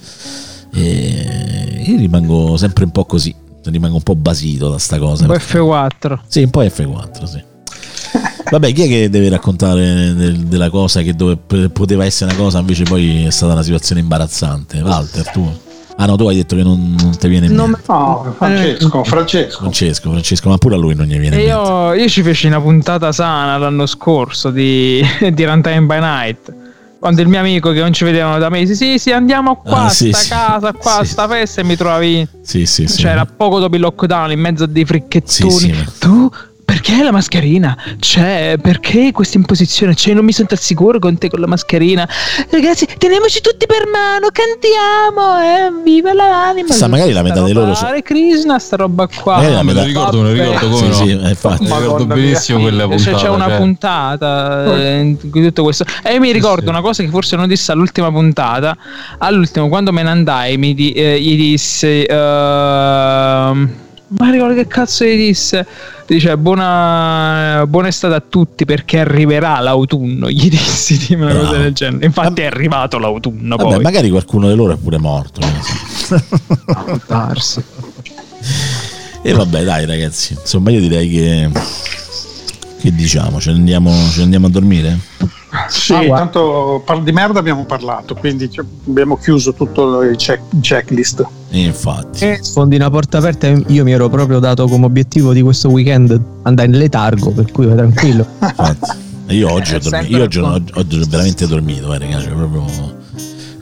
eh, io rimango sempre un po' così, rimango un po' basito da sta cosa. Un po' F4. Sì, un po' F4, sì. Vabbè, chi è che deve raccontare del, della cosa che dove poteva essere una cosa, invece poi è stata una situazione imbarazzante? Walter, tu? Ah no, tu hai detto che non, non ti viene in mente. No, Francesco, Francesco. Francesco, Francesco, ma pure a lui non gli viene in mente. Io, ci feci una puntata sana l'anno scorso di, di Runtime by Night quando il mio amico che non ci vedevano da mesi, sì, sì, andiamo qua, Ah, sì, sta sì. casa, qua, Sì. sta festa e mi trovavi. Sì, sì, sì. Cioè, era poco dopo il lockdown, in mezzo a dei fricchettoni. Tu perché la mascherina? Cioè, perché questa imposizione? Cioè, non mi sento al sicuro con te con la mascherina. Ragazzi, teniamoci tutti per mano, cantiamo, eh, viva l'anima. Sa, magari la metà Sta di roba- loro so- Hare Krishna, sta roba qua. Magari la me lo ricordo, me lo ricordo come Sì, no. sì, eh, infatti. Mi ricordo benissimo mia. quella Cioè, puntata. C'è una cioè. puntata eh, in cui tutto questo. E io mi ricordo sì. una cosa che forse non disse all'ultima puntata. All'ultimo, quando me ne andai, mi di- eh, gli disse. ehm, ma ricordo che cazzo gli disse. Dice buona, buona estate a tutti perché arriverà l'autunno. Gli dissi di una cosa del genere. Infatti è arrivato l'autunno. Vabbè, poi. magari qualcuno di loro è pure morto. <laughs> darsi. E vabbè, dai, ragazzi. Insomma, io direi che. Che diciamo? Ce ne andiamo, ce ne andiamo a dormire? Sì, Ah, tanto par- di merda abbiamo parlato, quindi abbiamo chiuso tutto il check- checklist. E infatti. Sfondi una porta aperta e io mi ero proprio dato come obiettivo di questo weekend andare in letargo, per cui vai tranquillo. <laughs> infatti. E Io oggi ho È dormito. Io oggi, oggi ho veramente dormito, eh, ragazzi. cioè, proprio.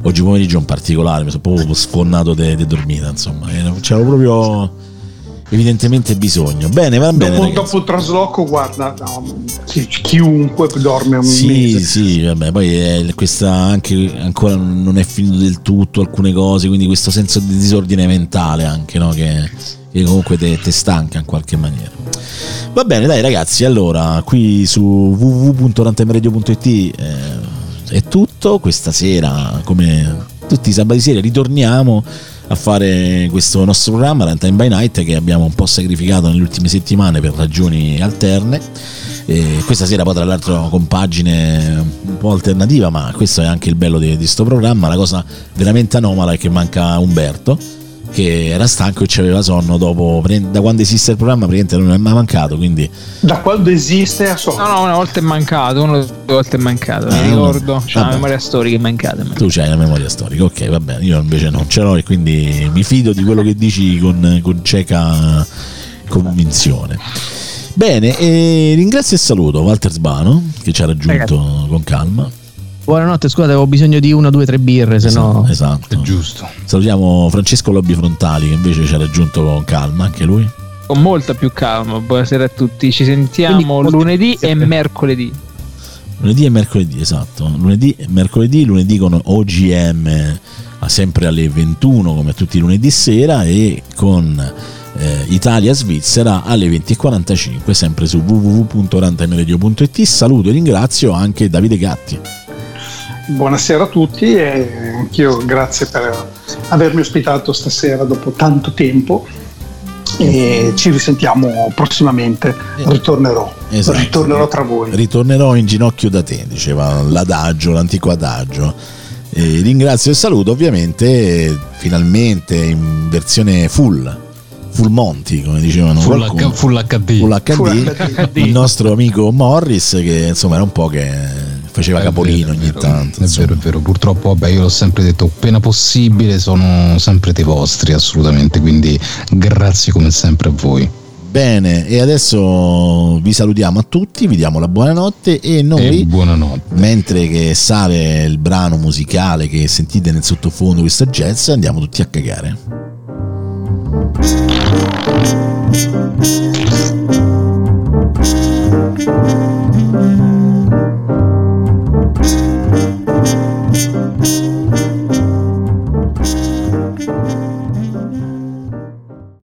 Oggi pomeriggio in particolare mi sono proprio sfonnato di dormita, insomma. C'avevo proprio evidentemente bisogno. Bene, va bene. dopo, dopo il trasloco, guarda, no, chi- chiunque dorme un Sì, mese. sì, vabbè, poi è questa anche ancora non è finito del tutto alcune cose, quindi questo senso di disordine mentale anche, no? Che, che comunque te, te stanca in qualche maniera. Va bene, dai ragazzi, allora qui su www.rantemeradio.it eh, è tutto. Questa sera, come tutti i sabati sera, ritorniamo a fare questo nostro programma Runtime by Night che abbiamo un po' sacrificato nelle ultime settimane per ragioni alterne. E questa sera poi tra l'altro con pagine un po' alternativa, ma questo è anche il bello di questo programma. La cosa veramente anomala è che manca Umberto, che era stanco e aveva sonno dopo, da quando esiste il programma praticamente non è mai mancato, quindi Da quando esiste a so. No, no, una volta è mancato, una volte è mancato. Ah, Mi ricordo. C'è una memoria storica è mancata. ma- tu c'hai la memoria storica, ok va bene, io invece non ce l'ho e quindi mi fido di quello che dici con, con cieca convinzione. Bene, e ringrazio e saluto Walter Sbano che ci ha raggiunto con calma. Buonanotte, scusate, avevo bisogno di una, due, tre birre, se no. Esatto. È giusto. Salutiamo Francesco Lobby Frontali che invece ci ha raggiunto con calma, anche lui. Con molta più calma. Buonasera a tutti. Ci sentiamo Quindi- lunedì e mercoledì. Lunedì e mercoledì, esatto. Lunedì e mercoledì, lunedì con OGM a sempre alle 21 come tutti i lunedì sera e con eh, Italia-Svizzera alle 20.45 sempre su www.rantimeradio.it. Saluto e ringrazio anche Davide Gatti. Buonasera a tutti e anch'io grazie per avermi ospitato stasera dopo tanto tempo e ci risentiamo prossimamente. Ritornerò, Esatto. ritornerò tra voi. Ritornerò in ginocchio da te, diceva l'adagio, l'antico adagio. E ringrazio e saluto ovviamente finalmente in versione full, full Monty come dicevano Full, qualcuno. H- full HD. Full HD, Full HD. il nostro amico Morris che insomma era un po' che faceva è capolino vero, ogni vero, tanto. È vero, è vero. Purtroppo, vabbè, io l'ho sempre detto, appena possibile sono sempre dei vostri, assolutamente. Quindi grazie come sempre a voi. Bene, e adesso vi salutiamo a tutti, vi diamo la buonanotte e noi, e buonanotte. mentre che sale il brano musicale che sentite nel sottofondo questa jazz, andiamo tutti a cagare. Thank